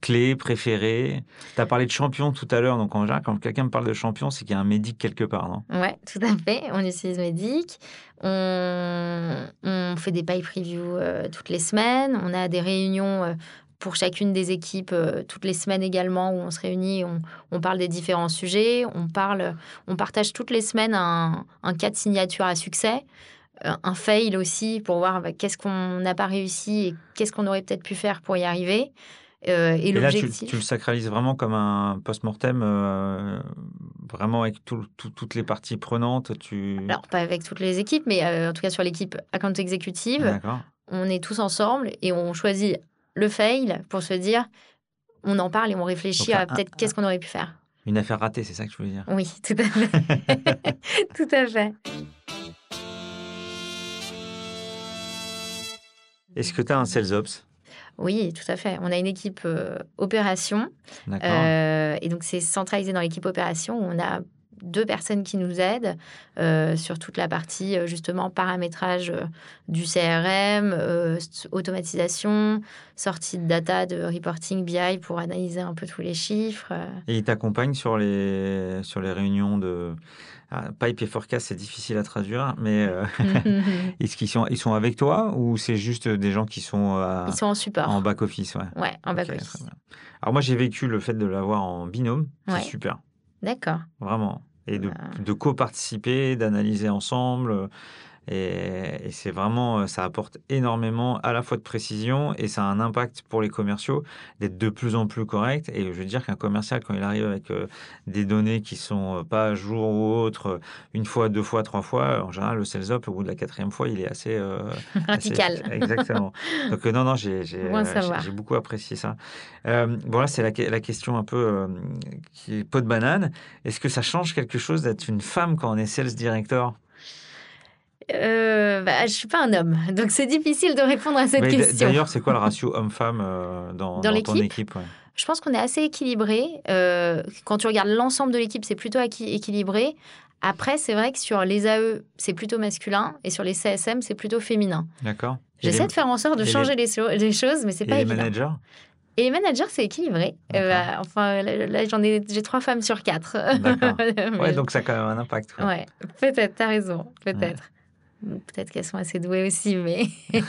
clés, préférées Tu as parlé de champion tout à l'heure, donc quand quelqu'un me parle de champion, c'est qu'il y a un médic quelque part, non? Ouais, tout à fait. On utilise médic. On, fait des pay previews euh, toutes les semaines. On a des réunions euh, pour chacune des équipes euh, toutes les semaines également où on se réunit, on, on, parle des différents sujets, on parle, on partage toutes les semaines un, cas de signature à succès, un fail aussi pour voir bah, qu'est-ce qu'on n'a pas réussi et qu'est-ce qu'on aurait peut-être pu faire pour y arriver. Euh, et, là, tu, le sacralises vraiment comme un post-mortem, euh, vraiment avec toutes les parties prenantes. Tu... Alors, pas avec toutes les équipes, mais euh, en tout cas sur l'équipe account exécutive, on est tous ensemble et on choisit le fail pour se dire, on en parle et on réfléchit à peut-être qu'est-ce qu'on aurait pu faire. Une affaire ratée, c'est ça que je voulais dire. Oui, tout à fait. (laughs) tout à fait. Est-ce que tu as un sales ops? Oui, tout à fait. On a une équipe euh, opération. Euh, et donc, c'est centralisé dans l'équipe opération où on a deux personnes qui nous aident euh, sur toute la partie justement paramétrage du CRM, automatisation, sortie de data, de reporting BI pour analyser un peu tous les chiffres. Et ils t'accompagnent sur les, sur les réunions de ah, pipe et forecast, c'est difficile à traduire, mais euh, (laughs) (laughs) est-ce qu'ils sont, ils sont avec toi ou c'est juste des gens qui sont, euh, ils sont en support En back-office, ouais. Ouais, en back-office. Alors moi, j'ai vécu le fait de l'avoir en binôme, c'est super. D'accord. Vraiment. Et de, de co-participer, d'analyser ensemble. Et, c'est vraiment, ça apporte énormément à la fois de précision et ça a un impact pour les commerciaux d'être de plus en plus correct. Et je veux dire qu'un commercial, quand il arrive avec des données qui sont pas à jour ou autre, une fois, deux fois, trois fois, en général, le sales up, au bout de la quatrième fois, il est assez... (laughs) Radical. exactement. Donc non, non, j'ai beaucoup apprécié ça. bon, là, c'est la, la, question un peu qui est pot de banane. Est-ce que ça change quelque chose d'être une femme quand on est sales director? Euh, bah, je suis pas un homme, (laughs) donc c'est difficile de répondre à cette question. D'ailleurs, c'est quoi le (laughs) ratio homme-femme euh, dans, dans, ton équipe Je pense qu'on est assez équilibré. Euh, quand tu regardes l'ensemble de l'équipe, c'est plutôt équilibré. Après, c'est vrai que sur les AE, c'est plutôt masculin et sur les CSM, c'est plutôt féminin. D'accord. J'essaie de faire en sorte de changer les... Les, choses, mais c'est pas les évident. managers? Et les managers, c'est équilibré. Euh, bah, enfin, là, j'en ai, j'ai trois femmes sur quatre. D'accord. (laughs) Ouais, donc ça a quand même un impact. Ouais, peut-être, t'as raison, peut-être. Peut-être qu'elles sont assez douées aussi, mais (laughs)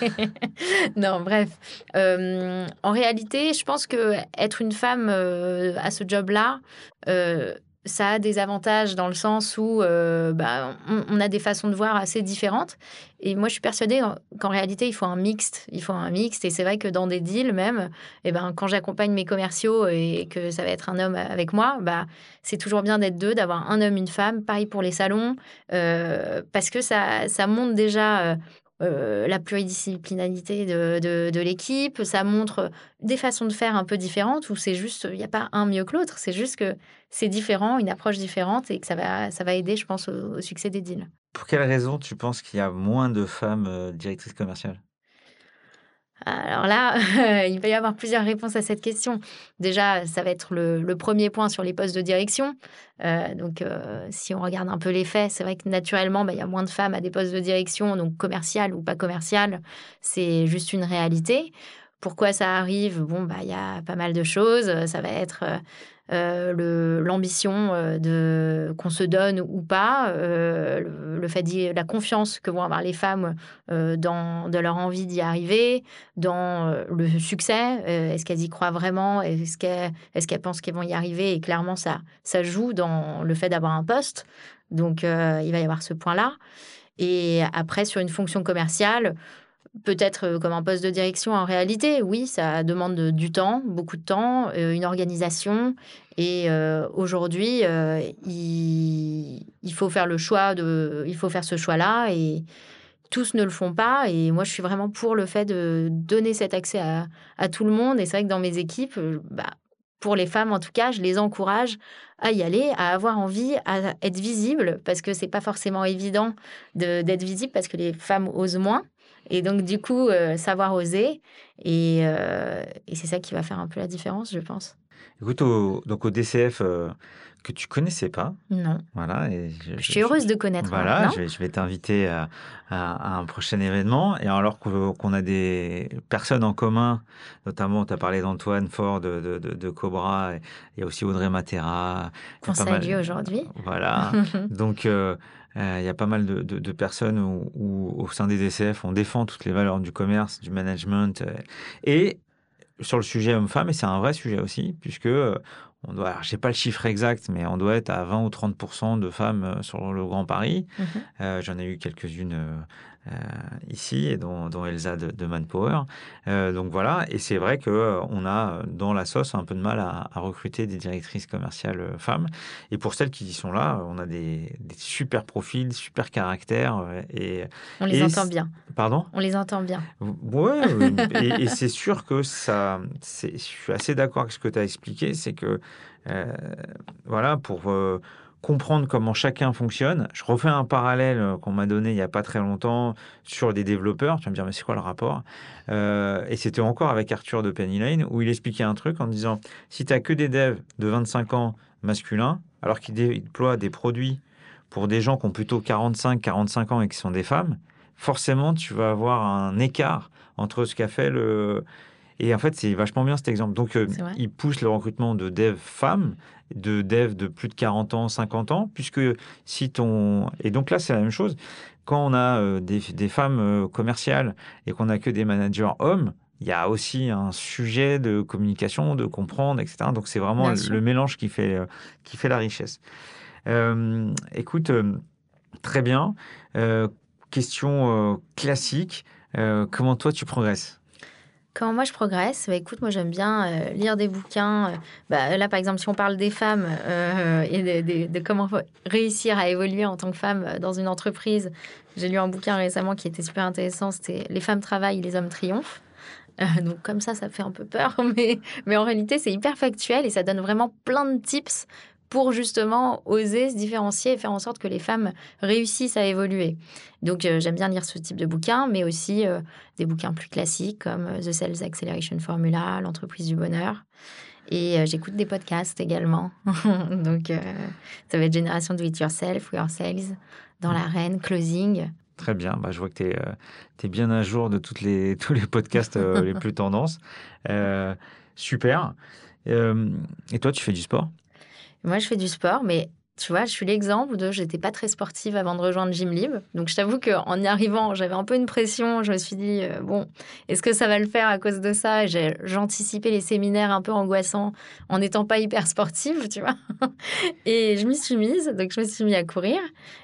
non, bref. Euh, en réalité, je pense que être une femme euh, à ce job-là, ça a des avantages dans le sens où euh, bah, on, a des façons de voir assez différentes. Et moi, je suis persuadée qu'en réalité, il faut un mixte. Il faut un mixte. Et c'est vrai que dans des deals, même, eh ben, quand j'accompagne mes commerciaux et que ça va être un homme avec moi, bah, c'est toujours bien d'être deux, d'avoir un homme, une femme. Pareil pour les salons, euh, parce que ça, ça montre déjà euh, euh, la pluridisciplinarité de, de, l'équipe, ça montre des façons de faire un peu différentes où c'est juste, il n'y a pas un mieux que l'autre, c'est juste que c'est différent, une approche différente et que ça va, ça va aider, je pense, au, succès des deals. Pour quelle raison tu penses qu'il y a moins de femmes euh, directrices commerciales? Alors là, (laughs) il va y avoir plusieurs réponses à cette question. Déjà, ça va être le, premier point sur les postes de direction. Euh, donc, euh, si on regarde un peu les faits, c'est vrai que naturellement, bah, il y a moins de femmes à des postes de direction, donc commercial ou pas commercial, c'est juste une réalité. Pourquoi ça arrive? Bon, bah, il y a pas mal de choses. Ça va être euh, l'ambition euh, qu'on se donne ou pas, euh, le, fait de la confiance que vont avoir les femmes dans leur envie d'y arriver, dans le succès. est-ce qu'elles y croient vraiment Est-ce qu'elles est qu'elles pensent qu'elles vont y arriver Et clairement, ça, ça joue dans le fait d'avoir un poste. Donc, il va y avoir ce point-là. Et après, sur une fonction commerciale, Peut-être euh, comme un poste de direction en réalité, oui, ça demande du temps, beaucoup de temps, euh, une organisation. Et euh, aujourd'hui, il, faut faire le choix de, il faut faire ce choix-là et tous ne le font pas. Et moi, je suis vraiment pour le fait de donner cet accès à, tout le monde. Et c'est vrai que dans mes équipes, bah, pour les femmes en tout cas, je les encourage à y aller, à avoir envie, à être visible, parce que c'est pas forcément évident d'être visible, parce que les femmes osent moins. Et donc, du coup, euh, savoir oser. Et, euh, et c'est ça qui va faire un peu la différence, je pense. Écoute, au, donc au DCF euh, que tu connaissais pas. Non. Voilà. Et je, suis heureuse de connaître. Voilà, je vais, je vais t'inviter à, à, un prochain événement. Et alors qu'on a des personnes en commun, notamment, tu as parlé d'Antoine Ford de, de, de, Cobra, il y a aussi Audrey Matera. Qu'on salue aujourd'hui. Voilà. (laughs) donc, euh, il y a pas mal de, personnes où, au sein des DCF, on défend toutes les valeurs du commerce, du management. Euh, et sur le sujet homme-femme, et c'est un vrai sujet aussi, puisque euh, on doit, je sais pas le chiffre exact, mais on doit être à 20 ou 30% de femmes sur le Grand Paris. Mmh j'en ai eu quelques-unes euh, ici et dont, Elsa de, Manpower. Euh, donc voilà, et c'est vrai que euh, on a dans la sauce un peu de mal à, recruter des directrices commerciales femmes. Et pour celles qui y sont là, on a des, super profils, super caractères. Et, on les entend bien. Pardon? On les entend bien. Ouais, et, c'est sûr que ça. Je suis assez d'accord avec ce que tu as expliqué, c'est que voilà, pour comprendre comment chacun fonctionne. Je refais un parallèle euh, qu'on m'a donné il n'y a pas très longtemps sur des développeurs. Tu vas me dire, mais c'est quoi le rapport? Euh, Et c'était encore avec Arthur de Penny Lane, où il expliquait un truc en disant, si tu n'as que des devs de 25 ans masculins, alors qu'ils déploient des produits pour des gens qui ont plutôt 45, 45 ans et qui sont des femmes, forcément, tu vas avoir un écart entre ce qu'a fait le... Et en fait, c'est vachement bien cet exemple. Donc, euh, il pousse le recrutement de devs femmes de dev de plus de 40 ans, 50 ans, puisque si ton... Et donc là, c'est la même chose. Quand on a euh, des, femmes euh, commerciales et qu'on n'a que des managers hommes, il y a aussi un sujet de communication, de comprendre, etc. Donc c'est vraiment le mélange qui fait, euh, qui fait la richesse. écoute, très bien. question classique. Comment toi tu progresses? Comment moi je progresse bah, Écoute, moi j'aime bien euh, lire des bouquins. Bah, là, par exemple, si on parle des femmes euh, et de, comment réussir à évoluer en tant que femme dans une entreprise, j'ai lu un bouquin récemment qui était super intéressant. C'était Les femmes travaillent, les hommes triomphent. Euh, donc comme ça, ça fait un peu peur, (laughs) mais, mais en réalité, c'est hyper factuel et ça donne vraiment plein de tips pour justement oser se différencier et faire en sorte que les femmes réussissent à évoluer. Donc euh, j'aime bien lire ce type de bouquins, mais aussi euh, des bouquins plus classiques comme euh, The Sales Acceleration Formula, L'entreprise du bonheur. Et j'écoute des podcasts également. (laughs) Donc ça va être Génération Do It Yourself, We Are Sales, Dans l'arène, Closing. Très bien, bah, je vois que tu es, bien à jour de les, (laughs) tous les podcasts les plus tendances. super. et toi, tu fais du sport? Moi, je fais du sport, mais tu vois, je suis l'exemple de j'étais pas très sportive avant de rejoindre Gym Libre. Donc je t'avoue qu'en y arrivant, j'avais un peu une pression. Je me suis dit, euh, bon, est-ce que ça va le faire à cause de ça? J'anticipais les séminaires un peu angoissants en n'étant pas hyper sportive, tu vois. (laughs) Et je m'y suis mise, donc je me suis mis à courir.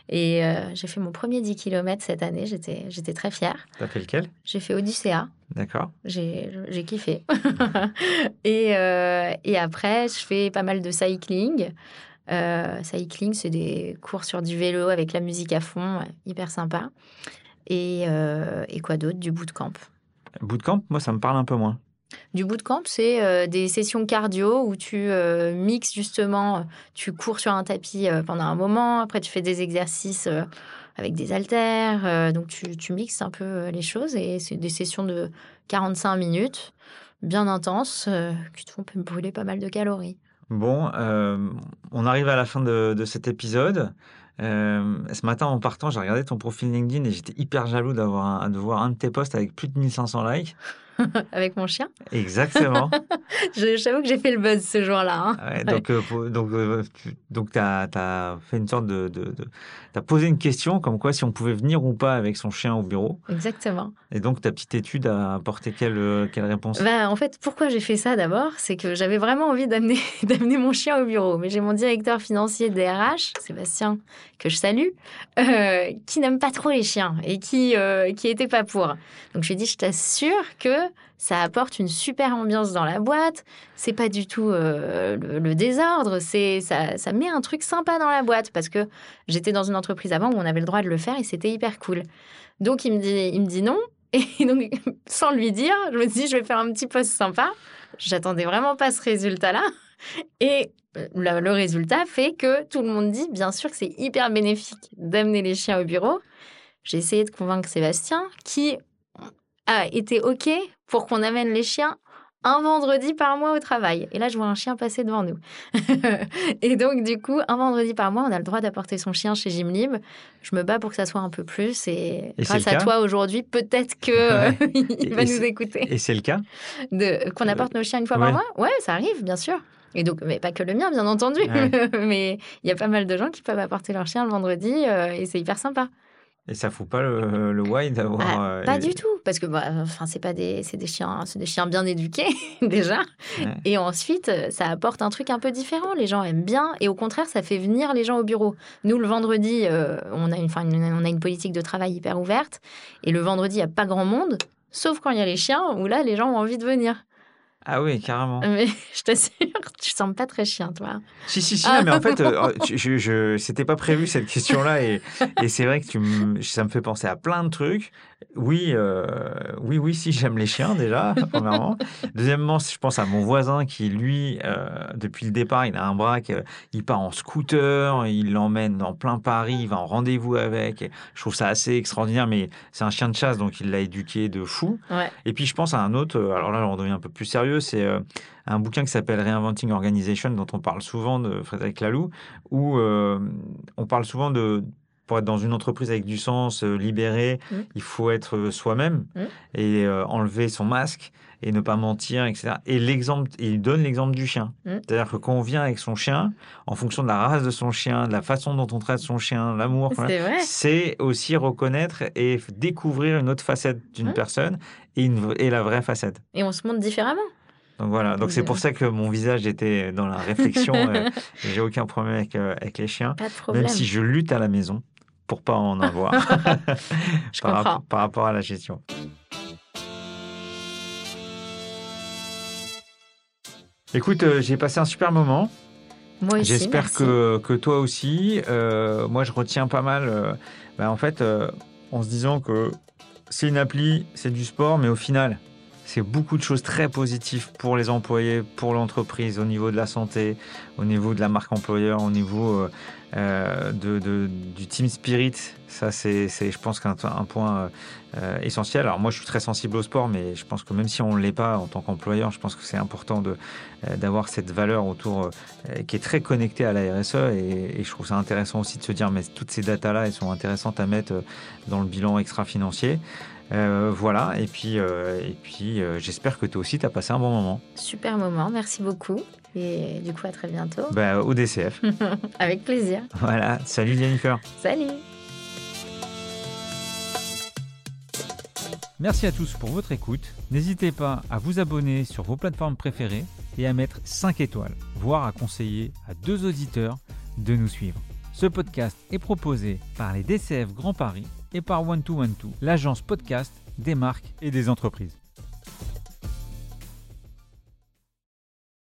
Et euh, j'ai fait mon premier 10 km cette année. J'étais, j'étais très fière. T'as fait lequel? J'ai fait Odyssea. D'accord. J'ai, j'ai kiffé. (laughs) et, euh, et après, je fais pas mal de cycling. Euh, cycling, c'est des cours sur du vélo avec la musique à fond, hyper sympa. Et, euh, et quoi d'autre? Du bootcamp. Bootcamp, moi, ça me parle un peu moins. Du bootcamp, c'est euh, des sessions cardio où tu euh, mixes justement, tu cours sur un tapis pendant un moment, après tu fais des exercices avec des haltères, donc tu, tu, mixes un peu les choses et c'est des sessions de 45 minutes, bien intenses, qui te font brûler pas mal de calories. Bon, euh, on arrive à la fin de, cet épisode. Euh, ce matin, en partant, j'ai regardé ton profil LinkedIn et j'étais hyper jaloux d'avoir de voir un de tes posts avec plus de 1500 likes. (laughs) avec mon chien Exactement. (laughs) J'avoue que j'ai fait le buzz ce jour-là. Hein. Ouais, donc, ouais. euh, donc, euh, donc, tu as, as, fait une sorte de. de, de tu as posé une question comme quoi si on pouvait venir ou pas avec son chien au bureau. Exactement. Et donc, ta petite étude a apporté quelle, euh, quelle réponse? Bah, En fait, pourquoi j'ai fait ça d'abord C'est que j'avais vraiment envie d'amener (laughs) mon chien au bureau. Mais j'ai mon directeur financier DRH, Sébastien, que je salue, euh, qui n'aime pas trop les chiens et qui, qui était pas pour. Donc, je lui ai dit, je t'assure que ça apporte une super ambiance dans la boîte. C'est pas du tout euh, le, désordre. C'est ça, ça met un truc sympa dans la boîte parce que j'étais dans une entreprise avant où on avait le droit de le faire et c'était hyper cool. Donc il me dit, il me dit non. (laughs) Et donc sans lui dire, je me dis je vais faire un petit post sympa. J'attendais vraiment pas ce résultat-là. Et le, le résultat fait que tout le monde dit bien sûr que c'est hyper bénéfique d'amener les chiens au bureau. J'ai essayé de convaincre Sébastien qui a été OK pour qu'on amène les chiens un vendredi par mois au travail. Et là, je vois un chien passer devant nous. (laughs) et donc, du coup, un vendredi par mois, on a le droit d'apporter son chien chez Gym Libre. Je me bats pour que ça soit un peu plus. Et, et grâce à toi aujourd'hui, peut-être qu'il (laughs) ouais. (laughs) va et nous écouter. Et c'est le cas de Qu'on apporte nos chiens une fois ouais. par mois? Ouais, ça arrive, bien sûr. Et donc, mais pas que le mien, bien entendu. Ouais. mais il y a pas mal de gens qui peuvent apporter leur chien le vendredi euh, et c'est hyper sympa. Et ça fout pas le, le why d'avoir. Ah, euh, pas du tout, parce que bah, enfin c'est pas des c'est des chiens c'est des chiens bien éduqués (laughs) déjà. Ouais. Et ensuite ça apporte un truc un peu différent. Les gens aiment bien et au contraire ça fait venir les gens au bureau. Nous le vendredi euh, on a une, une on a une politique de travail hyper ouverte et le vendredi il y a pas grand monde, sauf quand il y a les chiens où là les gens ont envie de venir. Ah oui, carrément. Mais (laughs) je t'assure, tu sens pas très chien, toi. Si, si, si, ah. non, mais en fait, euh, (laughs) je, je, c'était pas prévu cette question-là et, et c'est vrai que tu me, ça me fait penser à plein de trucs. Oui, euh, oui, oui, si, j'aime les chiens déjà, (laughs) premièrement. Deuxièmement, je pense à mon voisin qui, lui, euh, depuis le départ, il a un braque, il part en scooter, il l'emmène dans plein Paris, il va en rendez-vous avec. Je trouve ça assez extraordinaire, mais c'est un chien de chasse, donc il l'a éduqué de fou. Ouais. Et puis, je pense à un autre, alors là, on devient un peu plus sérieux, c'est euh, un bouquin qui s'appelle Reinventing Organization, dont on parle souvent de Frédéric Laloux, où euh, on parle souvent de pour être dans une entreprise avec du sens, euh, libéré, mmh. il faut être soi-même mmh. et euh, enlever son masque et ne pas mentir, etc. Et l'exemple, il donne l'exemple du chien. Mmh. C'est-à-dire que quand on vient avec son chien, en fonction de la race de son chien, de la façon dont on traite son chien, l'amour, c'est aussi reconnaître et découvrir une autre facette d'une personne et, une, et la vraie facette. Et on se montre différemment. Donc voilà, donc c'est pour ça que mon visage était dans la réflexion. (laughs) euh, J'ai aucun problème avec, euh, avec les chiens. Pas de problème. Même si je lutte à la maison. Pour pas en avoir. (laughs) Je (laughs) par, comprends. rapport- par rapport à la gestion. Écoute, euh, j'ai passé un super moment. Moi aussi. J'espère que, que toi aussi. Euh, moi, je retiens pas mal. euh, bah, en fait, en se disant que c'est une appli, c'est du sport, mais au final, c'est beaucoup de choses très positives pour les employés, pour l'entreprise, au niveau de la santé, au niveau de la marque employeur, au niveau euh, euh, de, de- du team spirit. Ça, c'est, je pense, qu'un un point euh, essentiel. Alors moi, je suis très sensible au sport, mais je pense que même si on ne l'est pas en tant qu'employeur, je pense que c'est important de, euh, d'avoir cette valeur autour euh, qui est très connectée à la RSE et, et je trouve ça intéressant aussi de se dire mais toutes ces datas là elles sont intéressantes à mettre euh, dans le bilan extra-financier. Euh, voilà, et puis, euh, et puis euh, j'espère que toi aussi tu as passé un bon moment Super moment, merci beaucoup. Et du coup, à très bientôt. bah, au DCF. (laughs) Avec plaisir. voilà, salut Jennifer. Salut. Merci à tous pour votre écoute. N'hésitez pas à vous abonner sur vos plateformes préférées et à mettre 5 étoiles, voire à conseiller à deux auditeurs de nous suivre. Ce podcast est proposé par les DCF Grand Paris et par One2One2, l'agence podcast des marques et des entreprises.